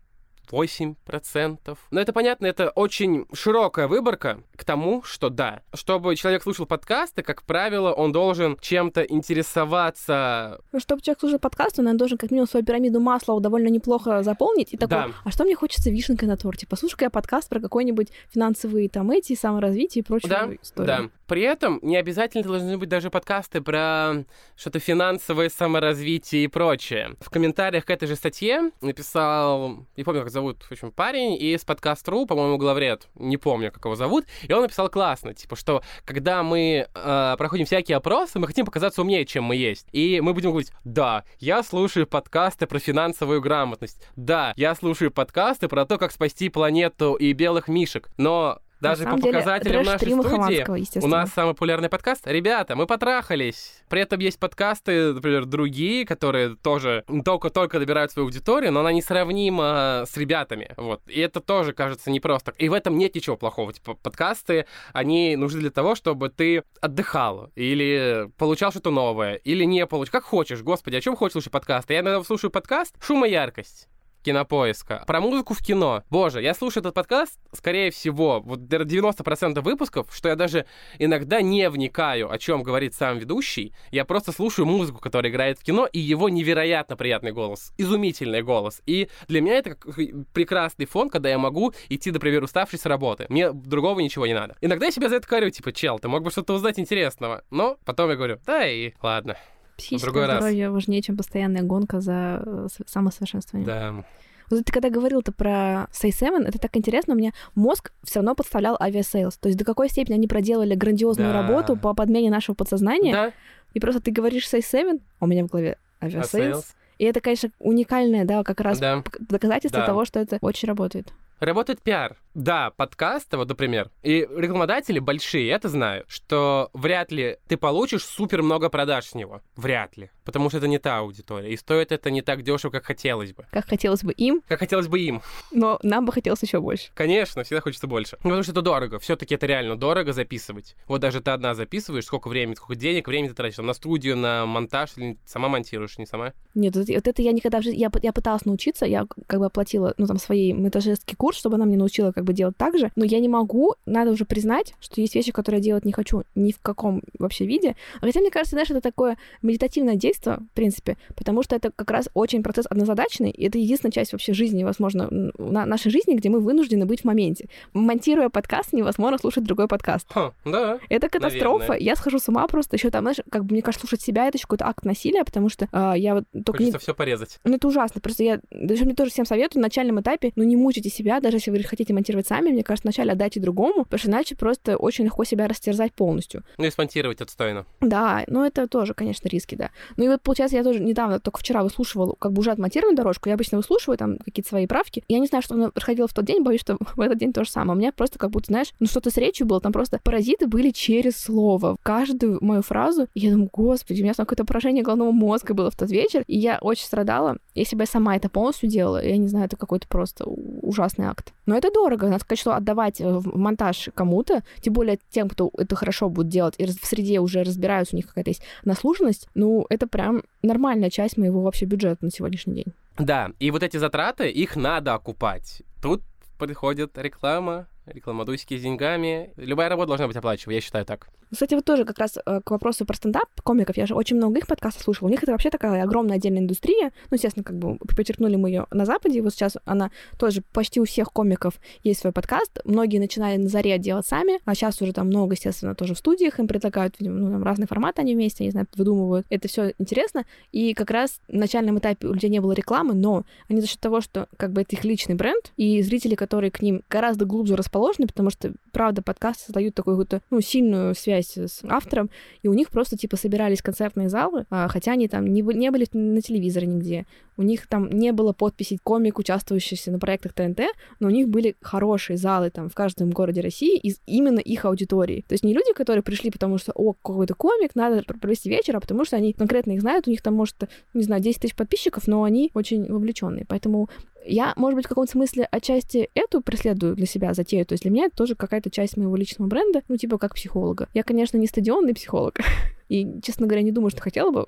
8%. Но это понятно, это очень широкая выборка к тому, что да, чтобы человек слушал подкасты, как правило, он должен чем-то интересоваться. Ну, чтобы человек слушал подкасты, он должен как минимум свою пирамиду масла довольно неплохо заполнить. И такой, да. а что мне хочется вишенкой на торте? Послушай-ка я подкаст про какой-нибудь финансовые там эти, саморазвитие и прочее да, историю. Да, при этом не обязательно должны быть даже подкасты про что-то финансовое саморазвитие и прочее. В комментариях к этой же статье написал, не помню, как зовут, в общем, парень из подкаст.ру, по-моему, главред, не помню, как его зовут, и он написал классно, типа, что когда мы э, проходим всякие опросы, мы хотим показаться умнее, чем мы есть. И мы будем говорить, да, я слушаю подкасты про финансовую грамотность, да, я слушаю подкасты про то, как спасти планету и белых мишек, но даже по деле, показателям нашей студии у нас самый популярный подкаст. Ребята, мы потрахались. При этом есть подкасты, например, другие, которые тоже только-только добирают свою аудиторию, но она несравнима с ребятами. Вот. И это тоже кажется непросто. И в этом нет ничего плохого. Типа подкасты, они нужны для того, чтобы ты отдыхал или получал что-то новое, или не получал. Как хочешь, господи, о чем хочешь слушать подкасты? Я иногда слушаю подкаст «Шум и яркость» кинопоиска. Про музыку в кино. Боже, я слушаю этот подкаст, скорее всего, вот 90% выпусков, что я даже иногда не вникаю, о чем говорит сам ведущий. Я просто слушаю музыку, которая играет в кино, и его невероятно приятный голос. Изумительный голос. И для меня это как прекрасный фон, когда я могу идти, например, уставший с работы. Мне другого ничего не надо. Иногда я себя за это корю, типа, чел, ты мог бы что-то узнать интересного. Но потом я говорю, да и ладно. Психическое Другой здоровье раз. важнее, чем постоянная гонка за э, самосовершенствованием. Да. Вот ты когда говорил-то про Say Seven, это так интересно, у меня мозг все равно подставлял авиасейлс. То есть до какой степени они проделали грандиозную да. работу по подмене нашего подсознания. Да. И просто ты говоришь Say Seven, а у меня в голове авиасейлс. И это, конечно, уникальное, да, как раз да. доказательство да. того, что это очень работает. Работает пиар. Да, подкасты, вот, например, и рекламодатели большие, это знают, что вряд ли ты получишь супер много продаж с него. Вряд ли. Потому что это не та аудитория. И стоит это не так дешево, как хотелось бы. Как хотелось бы им. Как хотелось бы им. Но нам бы хотелось еще больше. Конечно, всегда хочется больше. Ну, потому что это дорого. Все-таки это реально дорого записывать. Вот даже ты одна записываешь, сколько времени, сколько денег, времени ты тратишь на студию, на монтаж, или сама монтируешь, не сама? Нет, вот, вот это я никогда в жизни... Я, я пыталась научиться, я как бы оплатила, ну, там, своей монтажистский курс, чтобы она мне научила как бы делать так же, но я не могу, надо уже признать, что есть вещи, которые я делать не хочу ни в каком вообще виде. Хотя, мне кажется, знаешь, это такое медитативное действие, в принципе, потому что это как раз очень процесс однозадачный, и это единственная часть вообще жизни, возможно, на нашей жизни, где мы вынуждены быть в моменте. Монтируя подкаст, невозможно слушать другой подкаст. Ха, да. Это катастрофа. Наверное. Я схожу с ума просто. Еще там, знаешь, как бы мне кажется, слушать себя это еще какой-то акт насилия, потому что э, я вот только Хочется не... все порезать. Ну, это ужасно. Просто я даже мне тоже всем советую на начальном этапе, ну, не мучайте себя, даже если вы хотите монтировать сами, мне кажется, вначале отдайте другому, потому что иначе просто очень легко себя растерзать полностью. Ну и смонтировать отстойно. Да, ну это тоже, конечно, риски, да. Ну и вот, получается, я тоже недавно, только вчера выслушивала как бы уже отмонтированную дорожку, я обычно выслушиваю там какие-то свои правки, я не знаю, что происходило в тот день, боюсь, что в этот день то же самое. У меня просто как будто, знаешь, ну что-то с речью было, там просто паразиты были через слово. Каждую мою фразу, я думаю, господи, у меня там какое-то поражение головного мозга было в тот вечер, и я очень страдала. Если бы я сама это полностью делала, я не знаю, это какой-то просто ужасный акт. Но это дорого. Надо сказать, что отдавать э, в монтаж кому-то, тем более тем, кто это хорошо будет делать, и в среде уже разбираются, у них какая-то есть наслуженность, ну, это прям нормальная часть моего вообще бюджета на сегодняшний день. Да, и вот эти затраты, их надо окупать. Тут приходит реклама, рекламодуйские с деньгами. Любая работа должна быть оплачиваема, я считаю так. Кстати, вот тоже как раз э, к вопросу про стендап комиков. Я же очень много их подкастов слушала. У них это вообще такая огромная отдельная индустрия. Ну, естественно, как бы подчеркнули мы ее на Западе. И вот сейчас она тоже почти у всех комиков есть свой подкаст. Многие начинали на заре делать сами, а сейчас уже там много, естественно, тоже в студиях им предлагают, ну, там разные форматы они вместе, не знаю, выдумывают. Это все интересно. И как раз в начальном этапе у людей не было рекламы, но они за счет того, что как бы это их личный бренд, и зрители, которые к ним гораздо глубже расположены, расположены, потому что, правда, подкасты создают такую какую-то, ну, сильную связь с автором, и у них просто, типа, собирались концертные залы, а, хотя они там не, не были на телевизоре нигде, у них там не было подписей комик, участвующихся на проектах ТНТ, но у них были хорошие залы там в каждом городе России из именно их аудитории. То есть не люди, которые пришли, потому что, о, какой-то комик, надо провести вечер, а потому что они конкретно их знают, у них там, может, не знаю, 10 тысяч подписчиков, но они очень вовлеченные. Поэтому я, может быть, в каком-то смысле отчасти эту преследую для себя затею. То есть для меня это тоже какая-то часть моего личного бренда, ну, типа как психолога. Я, конечно, не стадионный психолог, И, честно говоря, не думаю, что хотела бы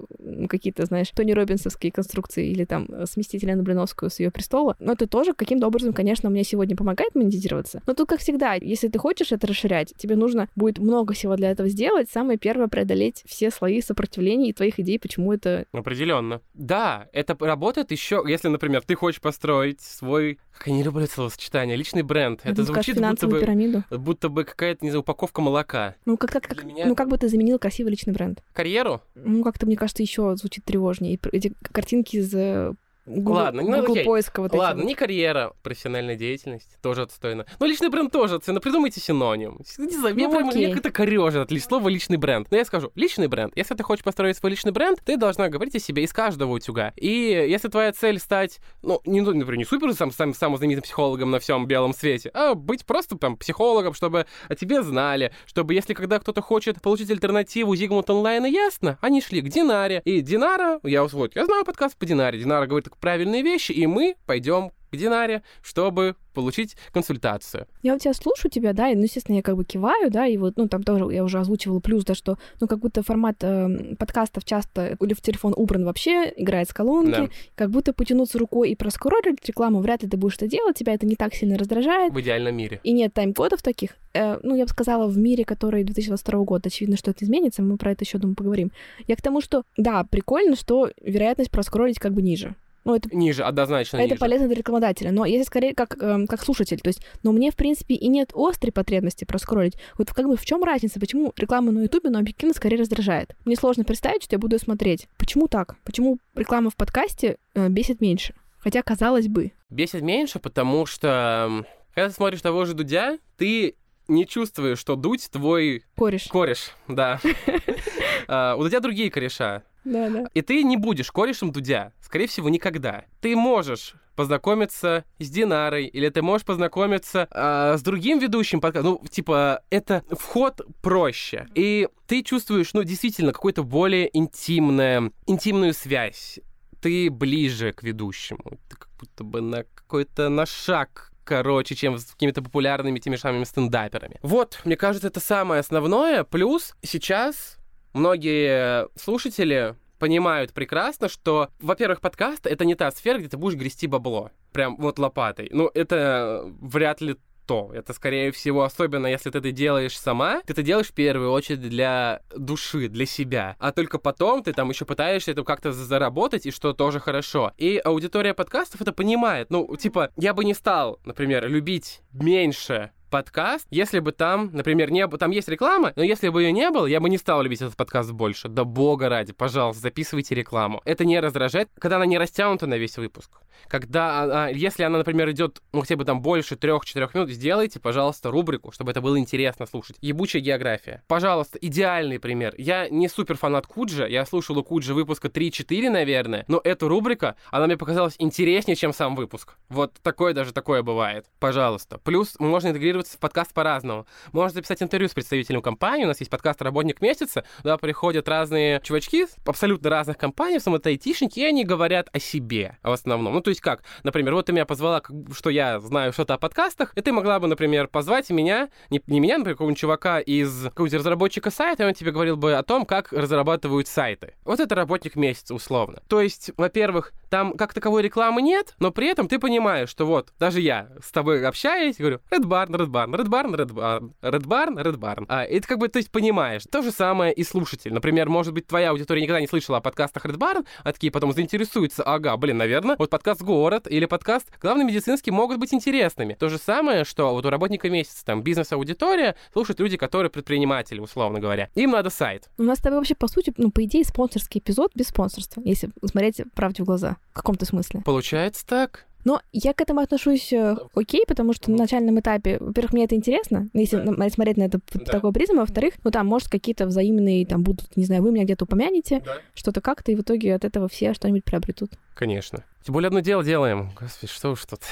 какие-то, знаешь, Тони Робинсовские конструкции или там сместить Елену Блиновскую с ее престола. Но это тоже каким-то образом, конечно, мне сегодня помогает монетизироваться. Но тут, как всегда, если ты хочешь это расширять, тебе нужно будет много всего для этого сделать. Самое первое — преодолеть все слои сопротивления и твоих идей, почему это... Определенно. Да, это работает еще, если, например, ты хочешь построить свой как я не люблю словосочетание. Личный бренд. Это, это звучит будто бы, пирамиду. будто бы какая-то, не знаю, упаковка молока. Ну, как, как, как, меня... ну, как бы ты заменил красивый личный бренд? Карьеру? Ну, как-то, мне кажется, еще звучит тревожнее. Эти картинки из э, Google, Ладно, ну, Google окей. поиска вот Ладно, эти не карьера, профессиональная деятельность, тоже отстойно. Но личный бренд тоже отстойно. Придумайте синоним. Не знаю, ну, мне как-то корёжит от слова личный бренд. Но я скажу, личный бренд. Если ты хочешь построить свой личный бренд, ты должна говорить о себе из каждого утюга. И если твоя цель стать, ну, не, ну, например, не супер сам, сам, самым знаменитым психологом на всем белом свете, а быть просто там психологом, чтобы о тебе знали, чтобы если когда кто-то хочет получить альтернативу Зигмунд онлайна, ясно, они шли к Динаре. И Динара, я вот, я знаю подкаст по Динаре, Динара говорит правильные вещи, и мы пойдем к Динаре, чтобы получить консультацию. Я вот тебя слушаю тебя, да, и, ну, естественно, я как бы киваю, да, и вот, ну, там тоже я уже озвучивала плюс, да, что, ну, как будто формат э, подкастов часто или в телефон убран вообще, играет с колонки, да. как будто потянуться рукой и проскроллить рекламу, вряд ли ты будешь это делать, тебя это не так сильно раздражает. В идеальном мире. И нет тайм-кодов таких. Э, ну, я бы сказала, в мире, который 2022 года, очевидно, что это изменится, мы про это еще, думаю, поговорим. Я к тому, что, да, прикольно, что вероятность проскролить как бы ниже. Ну, это, ниже, однозначно Это ниже. полезно для рекламодателя. Но если скорее как, эм, как слушатель, то есть, но мне, в принципе, и нет острой потребности проскролить. Вот как бы в чем разница? Почему реклама на Ютубе, но объективно скорее раздражает? Мне сложно представить, что я буду смотреть. Почему так? Почему реклама в подкасте э, бесит меньше? Хотя, казалось бы. Бесит меньше, потому что когда ты смотришь того же Дудя, ты не чувствуешь, что Дудь твой... Кореш. Кореш, да. А, у Дудя другие кореша. Да, да. И ты не будешь корешем Дудя. Скорее всего, никогда. Ты можешь познакомиться с Динарой, или ты можешь познакомиться э, с другим ведущим подкастом. Ну, типа, это вход проще. И ты чувствуешь, ну, действительно, какую-то более интимную, интимную связь. Ты ближе к ведущему. Ты как будто бы на какой-то на шаг короче, чем с какими-то популярными теми самыми стендаперами. Вот, мне кажется, это самое основное. Плюс сейчас многие слушатели понимают прекрасно, что, во-первых, подкаст — это не та сфера, где ты будешь грести бабло. Прям вот лопатой. Ну, это вряд ли то. Это, скорее всего, особенно если ты это делаешь сама, ты это делаешь в первую очередь для души, для себя. А только потом ты там еще пытаешься это как-то заработать, и что тоже хорошо. И аудитория подкастов это понимает. Ну, типа, я бы не стал, например, любить меньше подкаст, если бы там, например, не было, там есть реклама, но если бы ее не было, я бы не стал любить этот подкаст больше. Да бога ради, пожалуйста, записывайте рекламу. Это не раздражает, когда она не растянута на весь выпуск. Когда она, если она, например, идет, ну, хотя бы там больше трех-четырех минут, сделайте, пожалуйста, рубрику, чтобы это было интересно слушать. Ебучая география. Пожалуйста, идеальный пример. Я не супер фанат Куджа, я слушал у Куджа выпуска 3-4, наверное, но эта рубрика, она мне показалась интереснее, чем сам выпуск. Вот такое даже такое бывает. Пожалуйста. Плюс можно интегрироваться в подкаст по-разному. Можно записать интервью с представителем компании, у нас есть подкаст «Работник месяца», туда приходят разные чувачки абсолютно разных компаний, в основном это айтишники, и они говорят о себе в основном. Ну, то есть как? Например, вот ты меня позвала, что я знаю что-то о подкастах, и ты могла бы, например, позвать меня, не, не меня, например, какого-нибудь чувака из какого-нибудь разработчика сайта, и он тебе говорил бы о том, как разрабатывают сайты. Вот это работник месяца, условно. То есть, во-первых, там как таковой рекламы нет, но при этом ты понимаешь, что вот, даже я с тобой общаюсь, говорю, Red Barn, Red Barn, Red Barn, Red Barn, Red Barn, Red Barn. А, и ты как бы, то есть, понимаешь. То же самое и слушатель. Например, может быть, твоя аудитория никогда не слышала о подкастах Red Barn, а такие потом заинтересуются, ага, блин, наверное, вот подкаст «Город» или подкаст «Главный медицинский» могут быть интересными. То же самое, что вот у работника месяца, там, бизнес-аудитория слушают люди, которые предприниматели, условно говоря. Им надо сайт. У нас с тобой вообще, по сути, ну, по идее, спонсорский эпизод без спонсорства, если смотреть правде в глаза. В каком-то смысле. Получается так. Но я к этому отношусь э, окей, потому что на начальном этапе, во-первых, мне это интересно, если да. смотреть на это да. такой призм, а во-вторых, ну там, может, какие-то взаимные там будут, не знаю, вы меня где-то упомянете, да. что-то как-то, и в итоге от этого все что-нибудь приобретут. Конечно. Тем более одно дело делаем. Господи, что уж тут.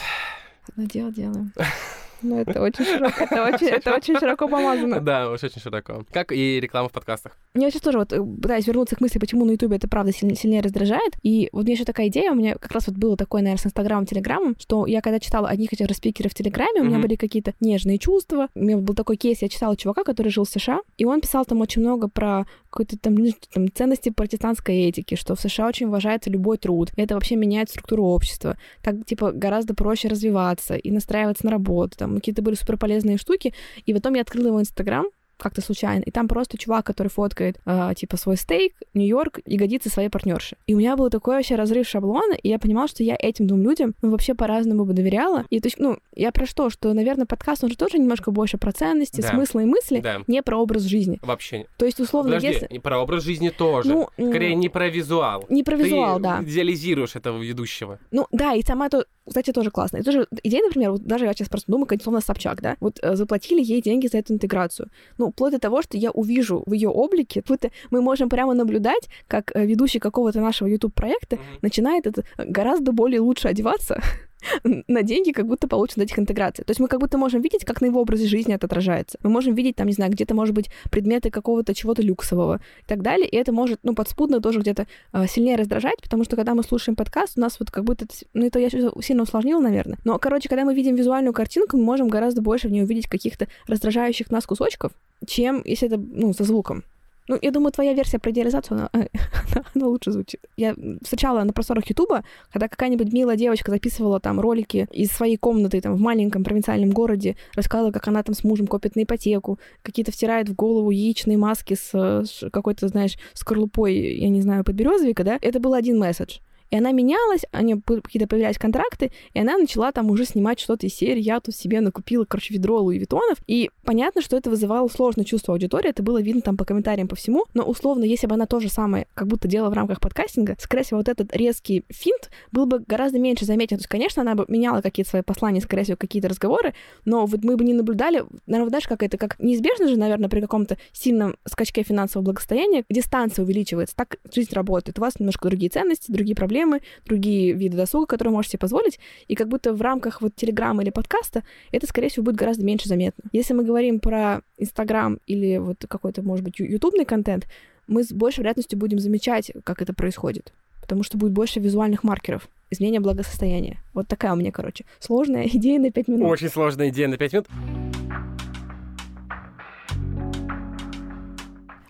Одно дело делаем. Ну, это очень широко, это очень, это очень широко помазано. Да, уж очень широко. Как и реклама в подкастах. Я сейчас тоже вот э, пытаюсь вернуться к мысли, почему на Ютубе это правда сильнее, сильнее раздражает. И вот мне еще такая идея, у меня как раз вот было такое, наверное, с Инстаграмом, Телеграмом, что я когда читала одних этих распикеров в Телеграме, у меня были какие-то нежные чувства. У меня был такой кейс, я читала чувака, который жил в США, и он писал там очень много про какой-то там, там ценности протестантской этики, что в США очень уважается любой труд. И это вообще меняет структуру общества. Так, типа, гораздо проще развиваться и настраиваться на работу. Там какие-то были супер полезные штуки. И потом я открыла его Инстаграм, как-то случайно. И там просто чувак, который фоткает, э, типа, свой стейк, Нью-Йорк, ягодицы своей партнерши. И у меня был такой вообще разрыв шаблона, и я понимала, что я этим двум людям ну, вообще по-разному бы доверяла. И то есть, ну, я про что? Что, наверное, подкаст, он же тоже немножко больше про ценности, да. смысла и мысли, да. не про образ жизни. Вообще. То есть, условно, Подожди, если... про образ жизни тоже. Ну, Скорее, не про визуал. Не про визуал, Ты да. идеализируешь этого ведущего. Ну, да, и сама то, кстати, тоже классно. И тоже идея, например, вот даже я сейчас просто думаю, как условно Собчак, да, вот э, заплатили ей деньги за эту интеграцию. Ну, вплоть до того, что я увижу в ее облике, будто мы можем прямо наблюдать, как э, ведущий какого-то нашего YouTube-проекта mm-hmm. начинает это гораздо более лучше одеваться, на деньги, как будто получен этих интеграций. То есть мы как будто можем видеть, как на его образе жизни это отражается. Мы можем видеть, там, не знаю, где-то, может быть, предметы какого-то чего-то люксового и так далее. И это может, ну, подспудно тоже где-то э, сильнее раздражать, потому что когда мы слушаем подкаст, у нас вот как будто... Ну, это я сильно усложнила, наверное. Но, короче, когда мы видим визуальную картинку, мы можем гораздо больше в ней увидеть каких-то раздражающих нас кусочков, чем если это, ну, со звуком. Ну, я думаю, твоя версия про идеализацию, она, она, она лучше звучит. Я встречала на просторах Ютуба, когда какая-нибудь милая девочка записывала там ролики из своей комнаты там в маленьком провинциальном городе, рассказывала, как она там с мужем копит на ипотеку, какие-то втирает в голову яичные маски с, с какой-то, знаешь, скорлупой, я не знаю, подберезовика, да? Это был один месседж. И она менялась, они какие-то появлялись контракты, и она начала там уже снимать что-то из серии. Я тут себе накупила, короче, ведро Луи Виттонов. И понятно, что это вызывало сложное чувство аудитории, это было видно там по комментариям по всему. Но условно, если бы она то же самое как будто делала в рамках подкастинга, скорее всего, вот этот резкий финт был бы гораздо меньше заметен. То есть, конечно, она бы меняла какие-то свои послания, скорее всего, какие-то разговоры, но вот мы бы не наблюдали, наверное, знаешь, как это, как неизбежно же, наверное, при каком-то сильном скачке финансового благосостояния дистанция увеличивается, так жизнь работает. У вас немножко другие ценности, другие проблемы, проблемы, другие виды досуга, которые можете себе позволить, и как будто в рамках вот Телеграма или подкаста это, скорее всего, будет гораздо меньше заметно. Если мы говорим про Инстаграм или вот какой-то, может быть, ютубный контент, мы с большей вероятностью будем замечать, как это происходит, потому что будет больше визуальных маркеров изменения благосостояния. Вот такая у меня, короче, сложная идея на 5 минут. Очень сложная идея на 5 минут.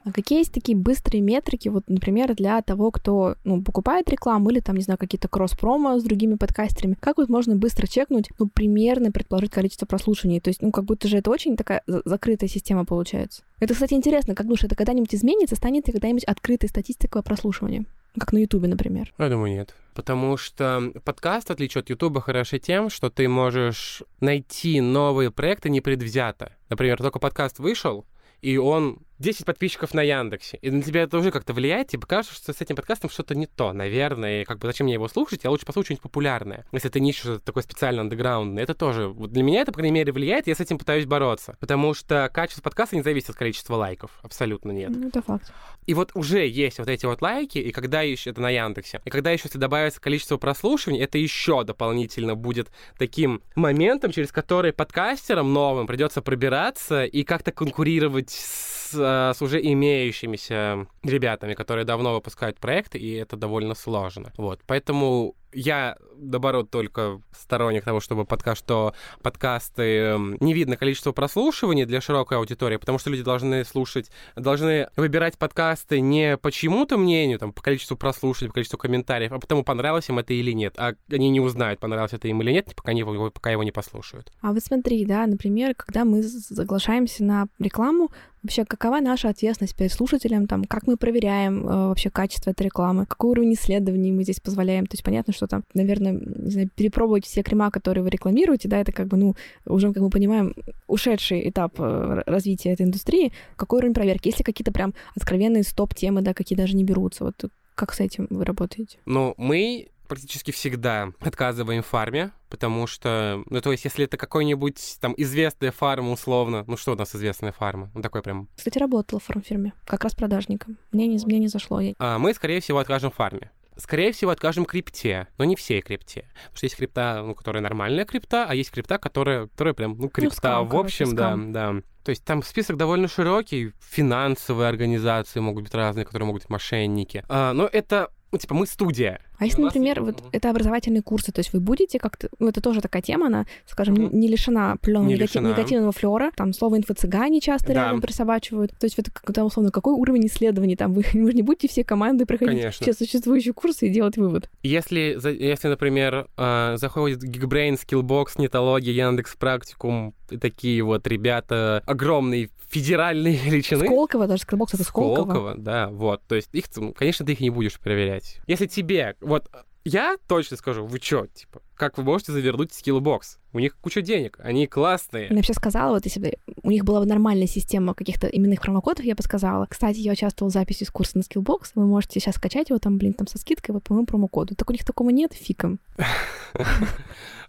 А какие есть такие быстрые метрики, вот, например, для того, кто ну, покупает рекламу или там, не знаю, какие-то кросс-промо с другими подкастерами? Как вот можно быстро чекнуть, ну, примерно предположить количество прослушиваний? То есть, ну, как будто же это очень такая закрытая система получается. Это, кстати, интересно, как думаешь, это когда-нибудь изменится, станет ли когда-нибудь открытой статистика прослушивания? Как на Ютубе, например. Я думаю, нет. Потому что подкаст, в отличие от Ютуба, хороший тем, что ты можешь найти новые проекты непредвзято. Например, только подкаст вышел, и он 10 подписчиков на Яндексе, и на тебя это уже как-то влияет, тебе кажется, что с этим подкастом что-то не то, наверное, и как бы зачем мне его слушать, я лучше послушаю что-нибудь популярное. Если ты не ищешь что-то такое специально андеграундное, это тоже, вот для меня это, по крайней мере, влияет, я с этим пытаюсь бороться, потому что качество подкаста не зависит от количества лайков, абсолютно нет. Ну, это факт. И вот уже есть вот эти вот лайки, и когда еще, это на Яндексе, и когда еще, если добавится количество прослушиваний, это еще дополнительно будет таким моментом, через который подкастерам новым придется пробираться и как-то конкурировать с с, уже имеющимися ребятами, которые давно выпускают проекты, и это довольно сложно. Вот, поэтому я, наоборот, только сторонник того, чтобы подкаст, что подкасты эм, не видно количество прослушиваний для широкой аудитории, потому что люди должны слушать, должны выбирать подкасты не по чьему-то мнению, там, по количеству прослушиваний, по количеству комментариев, а потому понравилось им это или нет. А они не узнают, понравилось это им или нет, пока, не, пока его не послушают. А вот смотри, да, например, когда мы соглашаемся на рекламу, вообще какова наша ответственность перед слушателем, там, как мы проверяем э, вообще качество этой рекламы, какой уровень исследований мы здесь позволяем. То есть понятно, что там, наверное, не знаю, перепробовать все крема, которые вы рекламируете, да, это как бы, ну, уже, как мы понимаем, ушедший этап э, развития этой индустрии. Какой уровень проверки? Есть ли какие-то прям откровенные стоп-темы, да, какие даже не берутся? Вот как с этим вы работаете? Ну, мы практически всегда отказываем фарме, потому что, ну, то есть, если это какой-нибудь там известная фарма, условно, ну, что у нас известная фарма? Ну, такой прям... Кстати, работала в фармфирме, как раз продажником. Мне не, мне не зашло. А, мы, скорее всего, откажем фарме. Скорее всего, откажем крипте, но не всей крипте. Потому что есть крипта, ну, которая нормальная крипта, а есть крипта, которая, которая прям, ну, крипта. Ну, скам, в общем, короче, да, да. То есть там список довольно широкий. Финансовые организации могут быть разные, которые могут быть мошенники. А, но это ну, типа, мы студия. А если, например, вот это образовательные курсы, то есть вы будете как-то, ну, это тоже такая тема, она, скажем, mm-hmm. не лишена определенного не негатив, негативного флера, там слово инфо-цыгане часто да. рядом присобачивают, то есть это, когда, условно, какой уровень исследований там, вы, вы же не будете все команды проходить Конечно. все существующие курсы и делать вывод. Если, если например, э, заходит Geekbrain, Skillbox, Нетология, Яндекс Практикум, такие вот ребята огромные федеральные величины. Сколково, даже Skillbox это Сколково. Сколково, да, вот. То есть их, конечно, ты их не будешь проверять. Если тебе, вот я точно скажу, вы чё, типа, как вы можете завернуть Skillbox? У них куча денег, они классные. Я вообще сказала, вот если бы у них была бы нормальная система каких-то именных промокодов, я бы сказала. Кстати, я участвовала в записи с курса на Skillbox, вы можете сейчас скачать его там, блин, там со скидкой вот по моему промокоду. Так у них такого нет, фиком.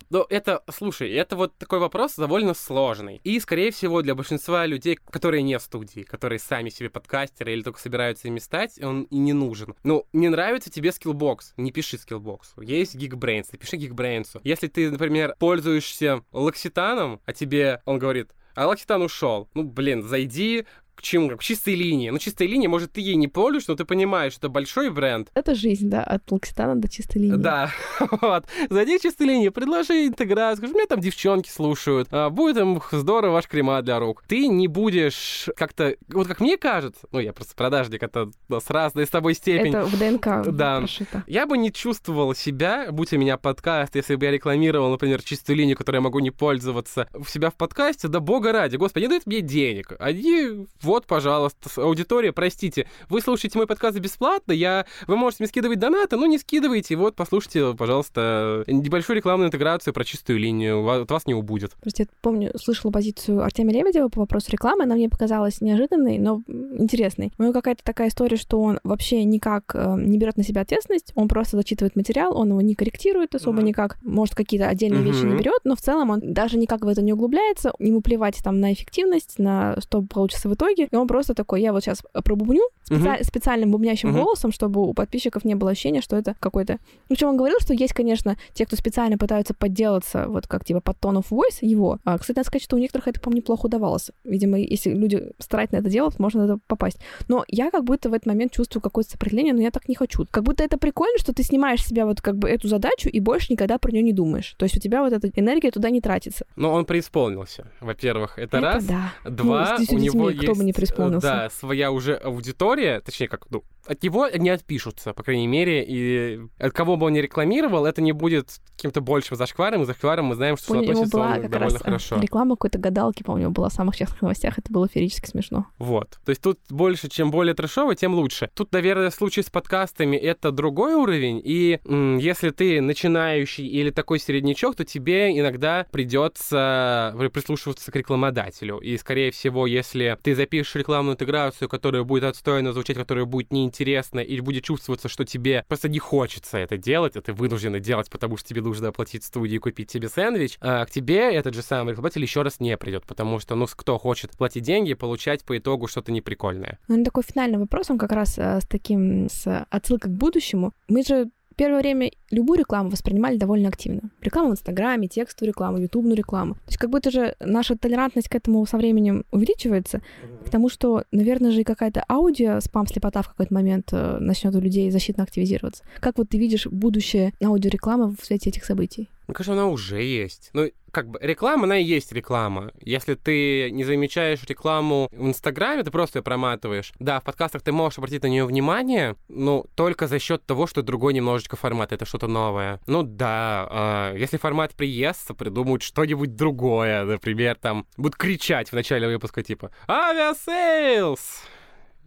Но это, слушай, это вот такой вопрос довольно сложный. И, скорее всего, для большинства людей, которые не студии, которые сами себе подкастеры или только собираются ими стать, он и не нужен. Ну, не нравится тебе Skillbox, не пиши Skillbox. Есть Geekbrains, напиши Geekbrains. Если ты, например, пользуешься L'Occitane'ом, а тебе он говорит, а Лакситан ушел. Ну, блин, зайди к чему? К чистой линии. Ну, чистая линия, может, ты ей не пользуешься, но ты понимаешь, что это большой бренд. Это жизнь, да, от Локситана до чистой линии. Да, вот. Зайди к чистой линии, предложи интеграцию, скажи, меня там девчонки слушают, а, будет им здорово ваш крема для рук. Ты не будешь как-то, вот как мне кажется, ну, я просто продажник, это с разной с тобой степени. Это в ДНК да. прошито. Я бы не чувствовал себя, будь у меня подкаст, если бы я рекламировал, например, чистую линию, которой я могу не пользоваться, у себя в подкасте, да бога ради, господи, не дают мне денег. Они вот, пожалуйста, аудитория, простите, вы слушаете мой подкаст бесплатно, я, вы можете мне скидывать донаты, но не скидывайте, вот, послушайте, пожалуйста, небольшую рекламную интеграцию про чистую линию, от вас не убудет. Просто я помню, слышала позицию Артемия Лебедева по вопросу рекламы, она мне показалась неожиданной, но интересной. У него какая-то такая история, что он вообще никак э, не берет на себя ответственность, он просто зачитывает материал, он его не корректирует особо mm-hmm. никак, может, какие-то отдельные mm-hmm. вещи не берет, но в целом он даже никак в это не углубляется, ему плевать там на эффективность, на что получится в итоге, итоге, и он просто такой, я вот сейчас пробубню специ... uh-huh. специальным бубнящим uh-huh. голосом, чтобы у подписчиков не было ощущения, что это какой-то... Причем он говорил, что есть, конечно, те, кто специально пытаются подделаться, вот как типа под tone of voice его. А, кстати, надо сказать, что у некоторых это, по-моему, неплохо удавалось. Видимо, если люди старательно это делают, можно это попасть. Но я как будто в этот момент чувствую какое-то сопротивление, но я так не хочу. Как будто это прикольно, что ты снимаешь себя вот как бы эту задачу и больше никогда про нее не думаешь. То есть у тебя вот эта энергия туда не тратится. Но он преисполнился, во-первых. Это, это раз. Да. Два, ну, у него есть... Не преисполнился. Да, своя уже аудитория, точнее, как, ну, от него не отпишутся, по крайней мере, и от кого бы он ни рекламировал, это не будет каким-то большим зашкваром, и зашкваром мы знаем, что Помню, относится была как довольно раз э, хорошо. Реклама какой-то гадалки, помню, была в самых частных новостях, это было ферически смешно. Вот. То есть тут больше, чем более трэшовый, тем лучше. Тут, наверное, в случае с подкастами это другой уровень, и м- если ты начинающий или такой середнячок, то тебе иногда придется прислушиваться к рекламодателю. И, скорее всего, если ты запишешь рекламную интеграцию, которая будет отстойно звучать, которая будет неинтересна, или будет чувствоваться, что тебе просто не хочется это делать, а ты вынужден делать, потому что тебе нужно оплатить студию и купить себе сэндвич, а к тебе этот же самый рекламодатель еще раз не придет, потому что, ну, кто хочет платить деньги, получать по итогу что-то неприкольное. Ну, такой финальный вопрос, он как раз э, с таким, с отсылкой к будущему. Мы же первое время любую рекламу воспринимали довольно активно. Рекламу в Инстаграме, текстовую рекламу, ютубную рекламу. То есть как будто же наша толерантность к этому со временем увеличивается, к тому, что, наверное же, и какая-то аудио, спам-слепота в какой-то момент э, начнет у людей защитно активизироваться. Как вот ты видишь будущее аудиорекламы в свете этих событий? Мне кажется, она уже есть. Ну, как бы реклама, она и есть реклама. Если ты не замечаешь рекламу в Инстаграме, ты просто ее проматываешь. Да, в подкастах ты можешь обратить на нее внимание, но только за счет того, что другой немножечко формат, это что-то новое. Ну да, э, если формат приестся, придумают что-нибудь другое. Например, там будут кричать в начале выпуска, типа «Авиасейлс!»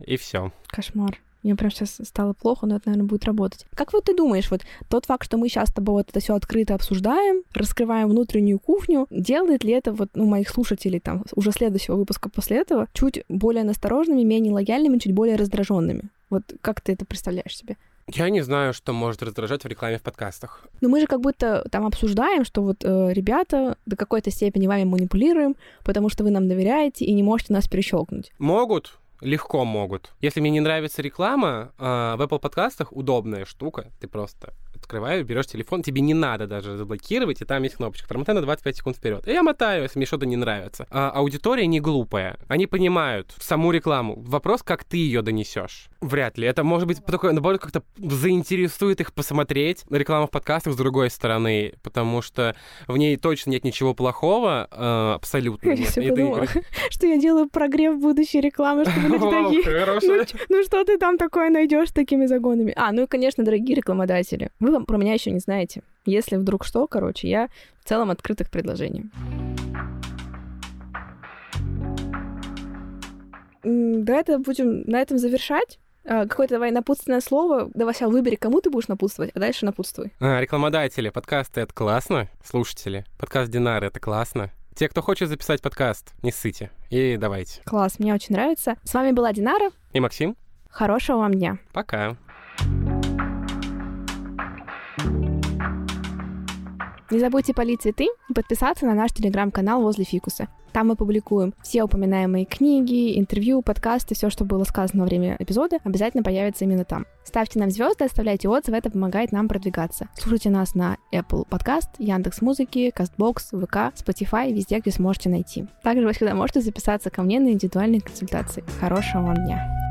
И все. Кошмар. Мне прям сейчас стало плохо, но это, наверное, будет работать. Как вот ты думаешь, вот тот факт, что мы сейчас с тобой вот это все открыто обсуждаем, раскрываем внутреннюю кухню, делает ли это вот ну, моих слушателей там уже следующего выпуска после этого чуть более насторожными, менее лояльными, чуть более раздраженными? Вот как ты это представляешь себе? Я не знаю, что может раздражать в рекламе в подкастах. Но мы же как будто там обсуждаем, что вот э, ребята до какой-то степени вами манипулируем, потому что вы нам доверяете и не можете нас перещелкнуть. Могут, легко могут. Если мне не нравится реклама, э, в Apple подкастах удобная штука. Ты просто открываешь, берешь телефон, тебе не надо даже заблокировать, и там есть кнопочка. Промотай на 25 секунд вперед. И я мотаю, если мне что-то не нравится. А аудитория не глупая. Они понимают саму рекламу. Вопрос, как ты ее донесешь. Вряд ли. Это может быть такое, наоборот, как-то заинтересует их посмотреть рекламу в подкастах с другой стороны, потому что в ней точно нет ничего плохого, э, абсолютно нет. Я подумала, что я делаю прогрев будущей рекламы, чтобы люди такие, ну, ну что ты там такое найдешь такими загонами? А, ну и, конечно, дорогие рекламодатели, вы про меня еще не знаете. Если вдруг что, короче, я в целом открыта к предложениям. Это будем на этом завершать. А, какое-то давай напутственное слово. Давай сейчас выбери, кому ты будешь напутствовать, а дальше напутствуй. А, рекламодатели, подкасты — это классно. Слушатели, подкаст Динар — это классно. Те, кто хочет записать подкаст, не ссыте. И давайте. Класс, мне очень нравится. С вами была Динара. И Максим. Хорошего вам дня. Пока. Не забудьте полить цветы и подписаться на наш телеграм-канал возле фикуса. Там мы публикуем все упоминаемые книги, интервью, подкасты, все, что было сказано во время эпизода, обязательно появится именно там. Ставьте нам звезды, оставляйте отзывы, это помогает нам продвигаться. Слушайте нас на Apple Podcast, Яндекс Музыки, Castbox, ВК, Spotify, везде, где сможете найти. Также вы всегда можете записаться ко мне на индивидуальные консультации. Хорошего вам дня!